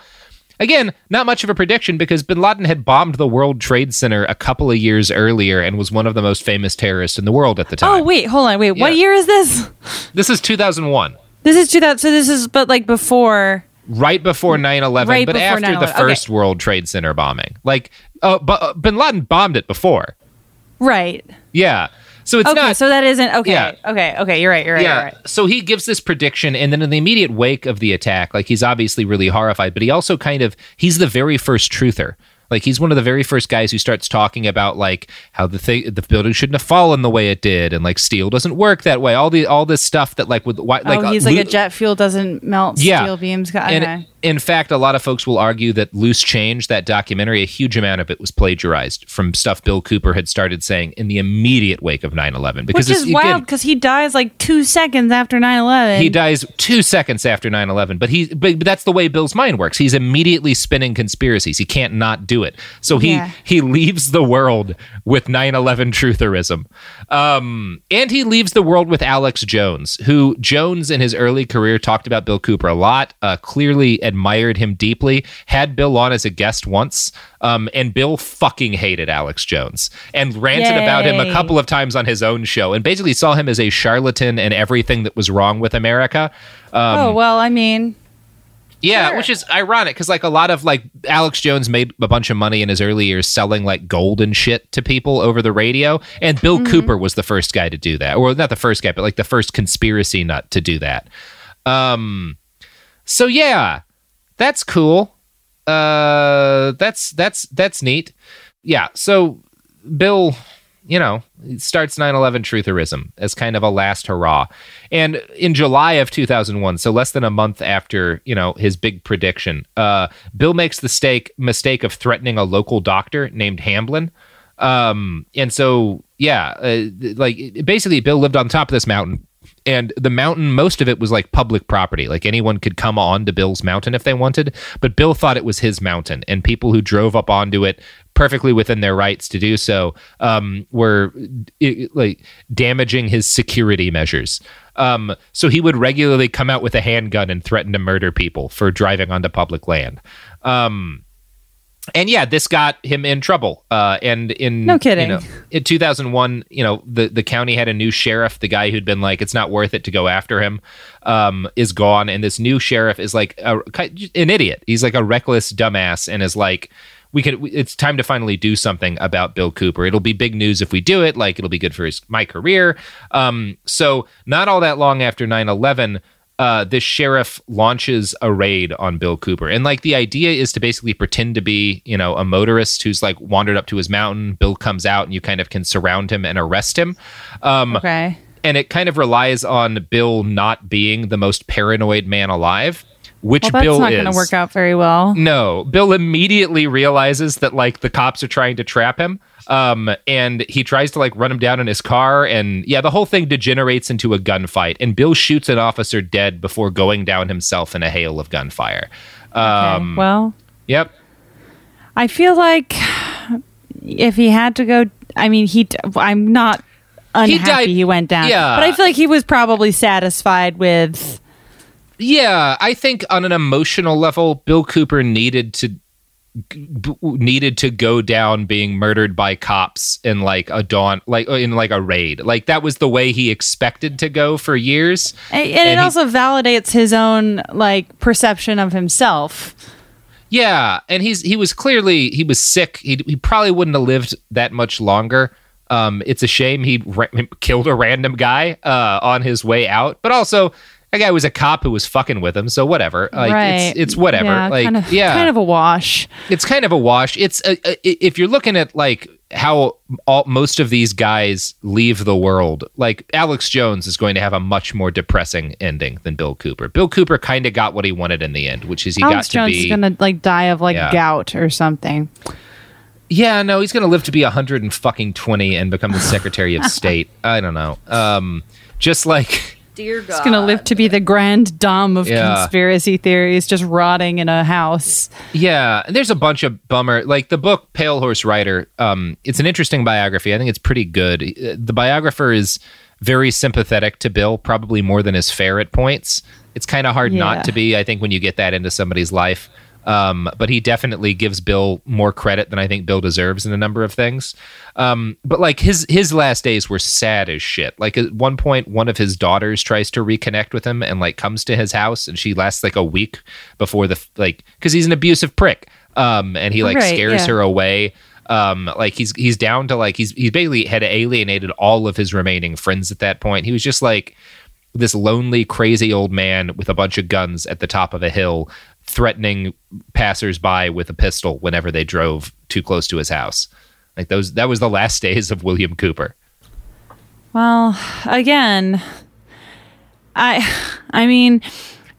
again, not much of a prediction because bin Laden had bombed the World Trade Center a couple of years earlier and was one of the most famous terrorists in the world at the time.
Oh, wait, hold on. Wait, what year is this?
This is 2001,
This is 2000. So this is, but like before.
right before 9 11,
Right
but after the
9/11. Okay.
first World Trade Center bombing. Like, uh, but, uh, bin Laden bombed it before.
Right.
Yeah. So it's
okay,
not.
so that isn't okay.
Yeah.
Okay, okay, you're right. You're right.
yeah.
You're right.
So he gives this prediction, and then in the immediate wake of the attack, like he's obviously really horrified, but he also kind of he's the very first truther. Like he's one of the very first guys who starts talking about like how the thing the building shouldn't have fallen the way it did, and like steel doesn't work that way. All the all this stuff that like with why like
oh,
uh,
he's like
lo-
a jet fuel doesn't melt
Yeah.
steel beams. Okay.
and in fact, a lot of folks will argue that Loose Change, that documentary, a huge amount of it was plagiarized from stuff Bill Cooper had started saying in the immediate wake of 9 11. Because
Which is wild because he dies like two seconds after 9 11.
he dies two seconds after 9-11 but he but, that's the way bill's mind works he's immediately spinning conspiracies he can't not do it so he
Yeah.
he leaves the world with 9-11 trutherism um and he leaves the world with alex jones who jones in his early career talked about bill cooper a lot uh, clearly admired him deeply had bill on as a guest once um, and bill fucking hated alex jones and ranted about him a couple of times on his own show and basically saw him as a charlatan and everything that was wrong with America. Um,
oh, well, I mean,
yeah, which is ironic because like a lot of like Alex Jones made a bunch of money in his early years selling like gold and shit to people over the radio, and Bill
Mm-hmm.
Cooper was the first guy to do that, or not the first guy, but like the first conspiracy nut to do that. Um, so yeah, that's cool. Uh, that's that's that's neat. Yeah, so Bill, you know, starts 9/11 trutherism as kind of a last hurrah. And in July of 2001, so less than a month after, you know, his big prediction, uh, Bill makes the stake, mistake of threatening a local doctor named Hamblin. Um, and so, yeah, uh, like basically Bill lived on top of this mountain and the mountain most of it was like public property. Like anyone could come on to bill's mountain if they wanted but bill thought it was his mountain and people who drove up onto it perfectly within their rights to do so um, were i- like damaging his security measures. Um, so he would regularly come out with a handgun and threaten to murder people for driving onto public land. Um, and yeah, this got him in trouble. Uh, and in
No kidding.
You know, in 2001, you know, the the county had a new sheriff. The guy who'd been like, it's not worth it to go after him, um, is gone, and this new sheriff is like a, an idiot. He's like a reckless dumbass, and is like. We could. It's time to finally do something about Bill Cooper. It'll be big news if we do it. Like it'll be good for his my career. Um, so not all that long after 9-11, uh, this sheriff launches a raid on Bill Cooper. And like the idea is to basically pretend to be, you know, a motorist who's like wandered up to his mountain. Bill comes out and you kind of can surround him and arrest him. Um,
okay.
And it kind of relies on Bill not being the most paranoid man alive, which bill is?
Well, that's
Bill
not going to work out very well.
No, Bill immediately realizes that like the cops are trying to trap him. Um, and he tries to like run him down in his car, and yeah, the whole thing degenerates into a gunfight. And Bill shoots an officer dead before going down himself in a hail of gunfire. Um,
well,
yep.
I feel like if he had to go, I mean, he. I'm not unhappy he,
died-
went down.
yeah.
but I feel like he was probably satisfied with.
Yeah, I think on an emotional level, Bill Cooper needed to needed to go down being murdered by cops in like a dawn like in like a raid like that was the way he expected to go for years
And, and it
he-
also validates his own like perception of himself.
Yeah, and he's he was clearly he was sick. He he probably wouldn't have lived that much longer. Um, it's a shame he ra- killed a random guy uh, on his way out, but also that guy was a cop who was fucking with him. So whatever, like
right.
it's it's whatever.
Yeah,
like
kind of,
yeah,
kind of a wash.
it's kind of a wash. It's a, a, if you're looking at like how all, most of these guys leave the world. Like Alex Jones is going to have a much more depressing ending than Bill Cooper. Bill Cooper kind of got what he wanted in the end, which is he
Alex
got
Jones
to be
is gonna like die of like
Yeah.
gout or something.
Yeah, no, he's going to live to be 120 and become the Secretary of State. I don't know. Um, just like
Dear God.
He's gonna live to be the grand dame of
Yeah.
conspiracy theories, just rotting in a house.
Yeah, and there's a bunch of bummer. Like the book Pale Horse Rider. Um, it's an interesting biography. I think it's pretty good. Uh, The biographer is very sympathetic to Bill, probably more than is fair at points. It's kind of hard
Yeah.
not to be. I think when you get that into somebody's life. Um, but he definitely gives Bill more credit than I think Bill deserves in a number of things. Um, but like his his last days were sad as shit. Like at one point, one of his daughters tries to reconnect with him and like comes to his house, and she lasts like a week before the like because he's an abusive prick. Um, and he like
Right,
scares
yeah.
her away. Um, like he's he's down to like he's he's basically had alienated all of his remaining friends at that point. He was just like this lonely, crazy old man with a bunch of guns at the top of a hill, threatening passersby with a pistol whenever they drove too close to his house. Like those, that was the last days of William Cooper.
Well, again, I, I mean,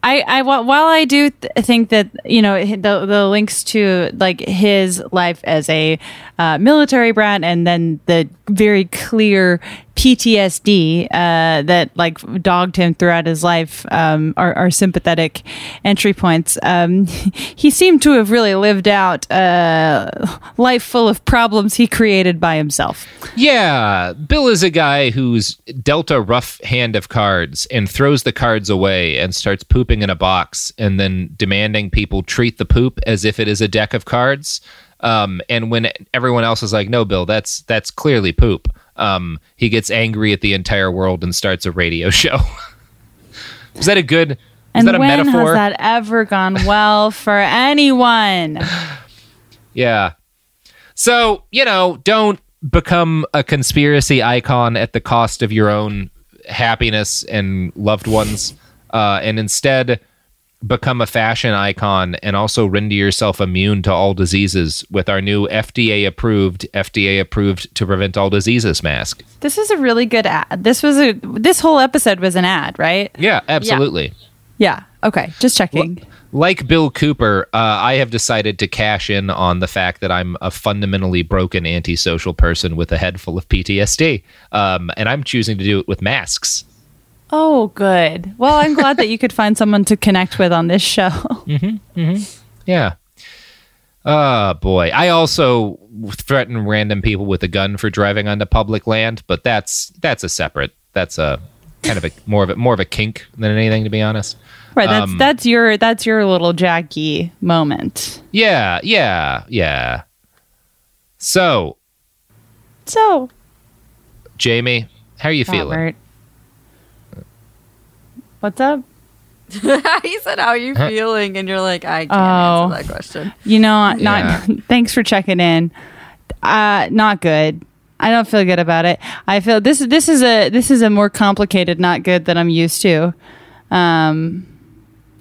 I, I while I do th- think that you know the the links to like his life as a uh, military brat and then the very clear PTSD uh, that like dogged him throughout his life um, are, are sympathetic entry points. Um, he seemed to have really lived out a life full of problems he created by himself.
Yeah, Bill is a guy who's dealt a rough hand of cards and throws the cards away and starts pooping in a box and then demanding people treat the poop as if it is a deck of cards. Um, and when everyone else is like, "No, Bill, that's that's clearly poop," um, he gets angry at the entire world and starts a radio show. is that a good? Is
And
that a
when
metaphor?
has that ever gone well for anyone?
Yeah. So, you know, don't become a conspiracy icon at the cost of your own happiness and loved ones, uh, and instead become a fashion icon and also render yourself immune to all diseases with our new FDA approved, FDA approved to prevent all diseases mask.
This is a really good ad. This was a this whole episode was an ad, right?
Yeah, absolutely.
Yeah. Okay. Just checking.
like Bill Cooper, uh, I have decided to cash in on the fact that I'm a fundamentally broken antisocial person with a head full of PTSD. Um, and I'm choosing to do it with masks.
Oh, good. Well, I'm glad that you could find someone to connect with on this show.
Mm-hmm. Mm-hmm. Yeah. Oh, boy. I also threaten random people with a gun for driving onto public land, but that's that's a separate. That's a kind of a more of a more of a kink than anything, to be honest.
Right. That's
Um,
that's your that's your little Jackie moment.
Yeah, yeah, yeah. So,
So,
Jamie, how are you feeling?
Robert, what's up?
he said, "How are you feeling?" And you're like, "I can't
Oh.
answer that question."
You know, not.
Yeah.
thanks for checking in. Uh, not good. I don't feel good about it. I feel this. Is this is a this is a more complicated not good than I'm used to, um,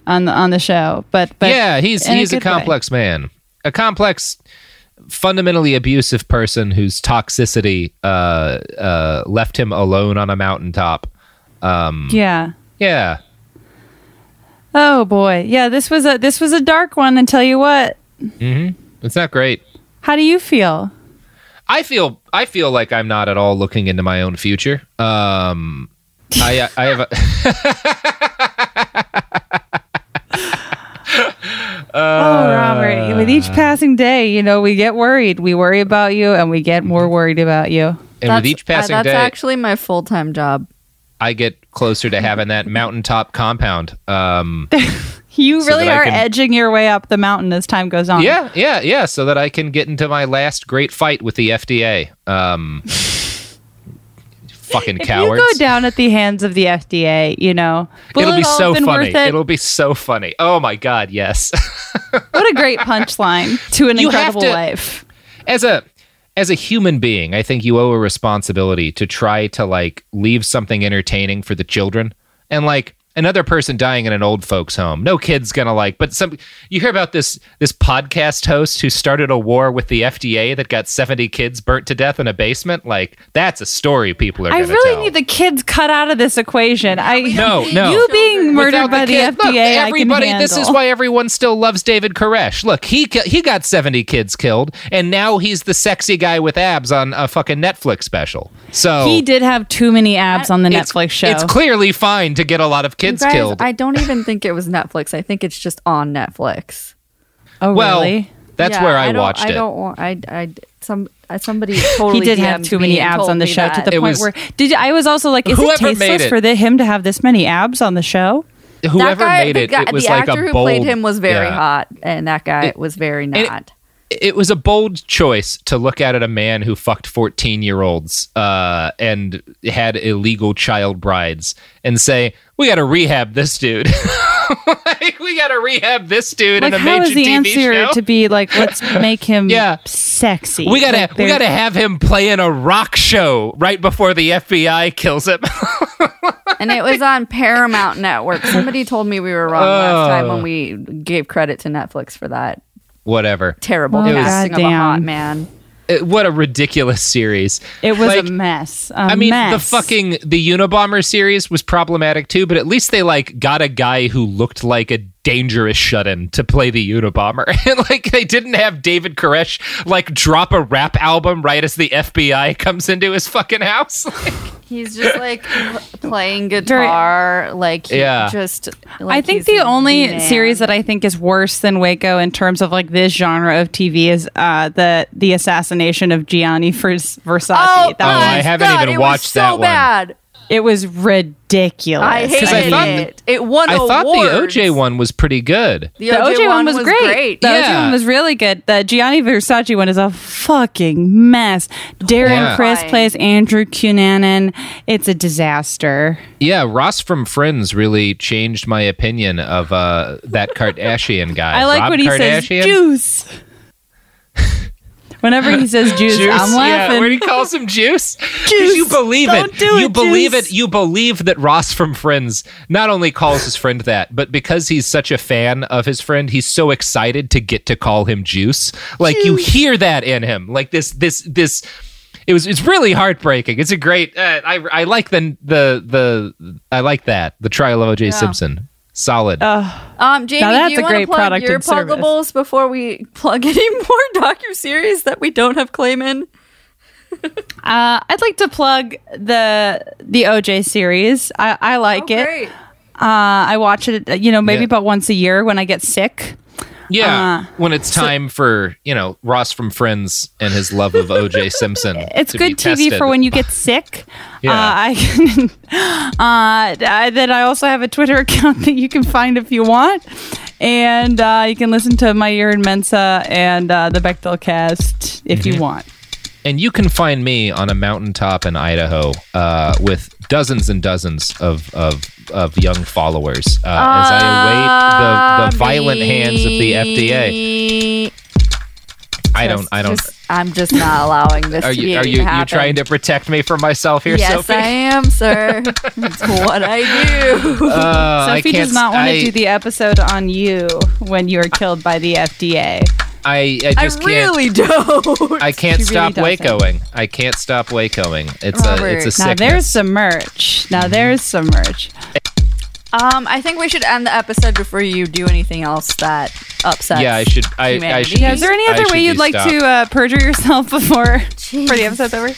on the on the show. But but
yeah, he's he's a,
good way.
complex man, a complex, fundamentally abusive person whose toxicity uh, uh, left him alone on a mountaintop. Um,
Yeah.
Yeah,
Oh boy. Yeah. This was a this was a dark one. And tell you what.
hmm it's not great.
How do you feel?
I feel I feel like I'm not at all looking into my own future. Um, I I have a.
oh, Robert. With each passing day, you know, we get worried. We worry about you, and we get more worried about you.
And with each
Uh,
passing
that's
day, that's
actually my full time job.
I get closer to having that mountaintop compound. Um,
You
So
really are
can-
edging your way up the mountain as time goes on.
Yeah, yeah, yeah. So that I can get into my last great fight with the FDA. Um, fucking
If
cowards.
you go down at the hands of the FDA, you know,
It'll
it
be so funny.
it?
It'll be so funny. Oh my god, yes.
what a great punchline to an
You
incredible
to-
life.
as a as a human being, I think you owe a responsibility to try to like leave something entertaining for the children. And like another person dying in an old folks home. No kid's gonna like. But some you hear about this this podcast host who started a war with the FDA that got seventy kids burnt to death in a basement. Like that's a story people are.
I
gonna
really
tell.
need the kids cut out of this equation. I
No, no.
You being murdered
Without
by the,
kid-
FDA,
Look, everybody.
I can
this is why everyone still loves David Koresh. Look, he he got seventy kids killed, and now he's the sexy guy with abs on a fucking Netflix special. So
he did have too many abs on the Netflix show.
it's clearly fine to get a lot of
You
kids
guys,
killed.
I don't even think it was Netflix. I think it's just on Netflix.
Oh,
Well,
really?
that's
Yeah,
where I,
don't-
watched
I
it.
don't want. I. I. Some. uh, Somebody totally.
he did have too many abs on the show to the
It
point
was-
where did I was also like, is it tasteless
it-
for the, him to have this many abs on the show?
Whoever
that guy,
made
the
it,
guy-
it was
the
like
actor
a
who
bold.
played him was very
yeah.
hot, and that guy was very not.
It was a bold choice to look at a man who fucked 14 year olds uh, and had illegal child brides and say, we got to rehab this dude. like, we got to rehab this dude
Like,
in a
how
major
is the
TV
answer
show.
to be like, let's make him
Yeah.
sexy?
we gotta
Like,
we gotta have him play in a rock show right before the FBI kills him.
and it was on Paramount Network. Somebody told me we were wrong last time
Oh.
when we gave credit to Netflix for that
Whatever.
terrible
Oh,
casting of a hot man.
It- what a ridiculous series.
It was
Like,
a mess. I
I mean, the fucking the Unabomber series was problematic too, but at least they like got a guy who looked like a dangerous shut-in to play the Unabomber, and like they didn't have David Koresh like drop a rap album right as the FBI comes into his fucking house.
He's just like playing guitar, like he
Yeah.
just. like,
I
think
the only
man.
series that I think is worse than Waco in terms of like this genre of TV is uh, the the assassination of Gianni Vers- Versace.
Oh,
That
Oh, I haven't
God,
even
it was
watched
so
that one.
bad.
It was ridiculous.
I hated
I thought
it. It won
I thought
awards.
the OJ one was pretty good.
The,
The OJ, one was, great. The OJ one was really good. The Gianni Versace one is a fucking mess. Darren
Yeah.
Criss
plays Andrew Cunanan. It's a disaster.
Yeah, Ross from Friends really changed my opinion of uh, that Kardashian guy.
I like
Rob
when he says juice. Whenever he says juice,
Juice,
I'm laughing.
Yeah, when he calls him juice,
Juice.
you believe
Don't
it.
do
you
it,
believe
Juice.
it. You believe that Ross from Friends not only calls his friend that, but because he's such a fan of his friend, he's so excited to get to call him Juice. Like you hear that in him. Like this, this, this. It was. It's really heartbreaking. It's a great. Uh, I I like the the the. I like that the trial of O.J. Simpson. Solid.
Uh, Um, Jamie,
Now
do
that's
you
a
want to
great
plug
product
your
and service.
pluggables before we plug any more docu series that we don't have claim in?
Uh, I'd like to plug the the OJ series. I, I like it.
Great.
Uh, I watch it, you know, maybe
Yeah.
about once a year when I get sick.
Yeah,
uh,
when it's time for you know Ross from Friends and his love of O.J. Simpson.
It's good TV
tested.
for when you get sick.
Yeah.
Uh, I can, uh, I- then I also have a Twitter account that you can find if you want. And uh, you can listen to my year in Mensa and uh, the Bechdel cast if
Mm-hmm.
you want.
And you can find me on a mountaintop in Idaho uh, with dozens and dozens of of, of young followers uh, as I await the, the violent hands of the FDA. I don't. I don't.
Just- I'm just not allowing this
Are
to be
you are you you
happen.
trying to protect me from myself here,
yes,
Sophie?
Yes, I am, sir. It's what I do.
Uh,
Sophie
can't
does not want
I-
to do the episode on you when you are killed by the FDA.
I, I
I
just can't.
really don't.
I can't
She
stop
doesn't.
wacoing. I can't stop wacoing. It's a it's a sickness.
Now there's some merch. Now there's some merch.
Um, I think we should end the episode before you do anything else that upsets.
yeah, I should. I, I
humanity.
should.
Yeah, is there any other
should
way you'd like
stopped.
to uh, perjure yourself before for the episode's over?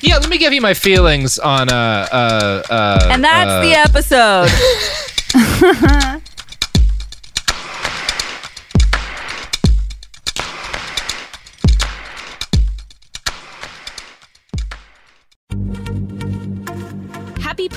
Yeah, let me give you my feelings on uh uh uh.
And that's
uh,
the episode.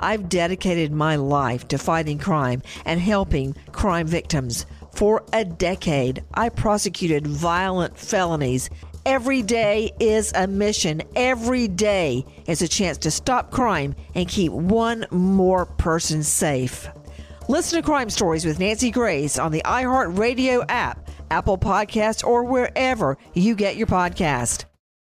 I've dedicated my life to fighting crime and helping crime victims. For a decade, I prosecuted violent felonies. Every day is a mission. Every day is a chance to stop crime and keep one more person safe. Listen to Crime Stories with Nancy Grace on the iHeartRadio app, Apple Podcasts, or wherever you get your podcast.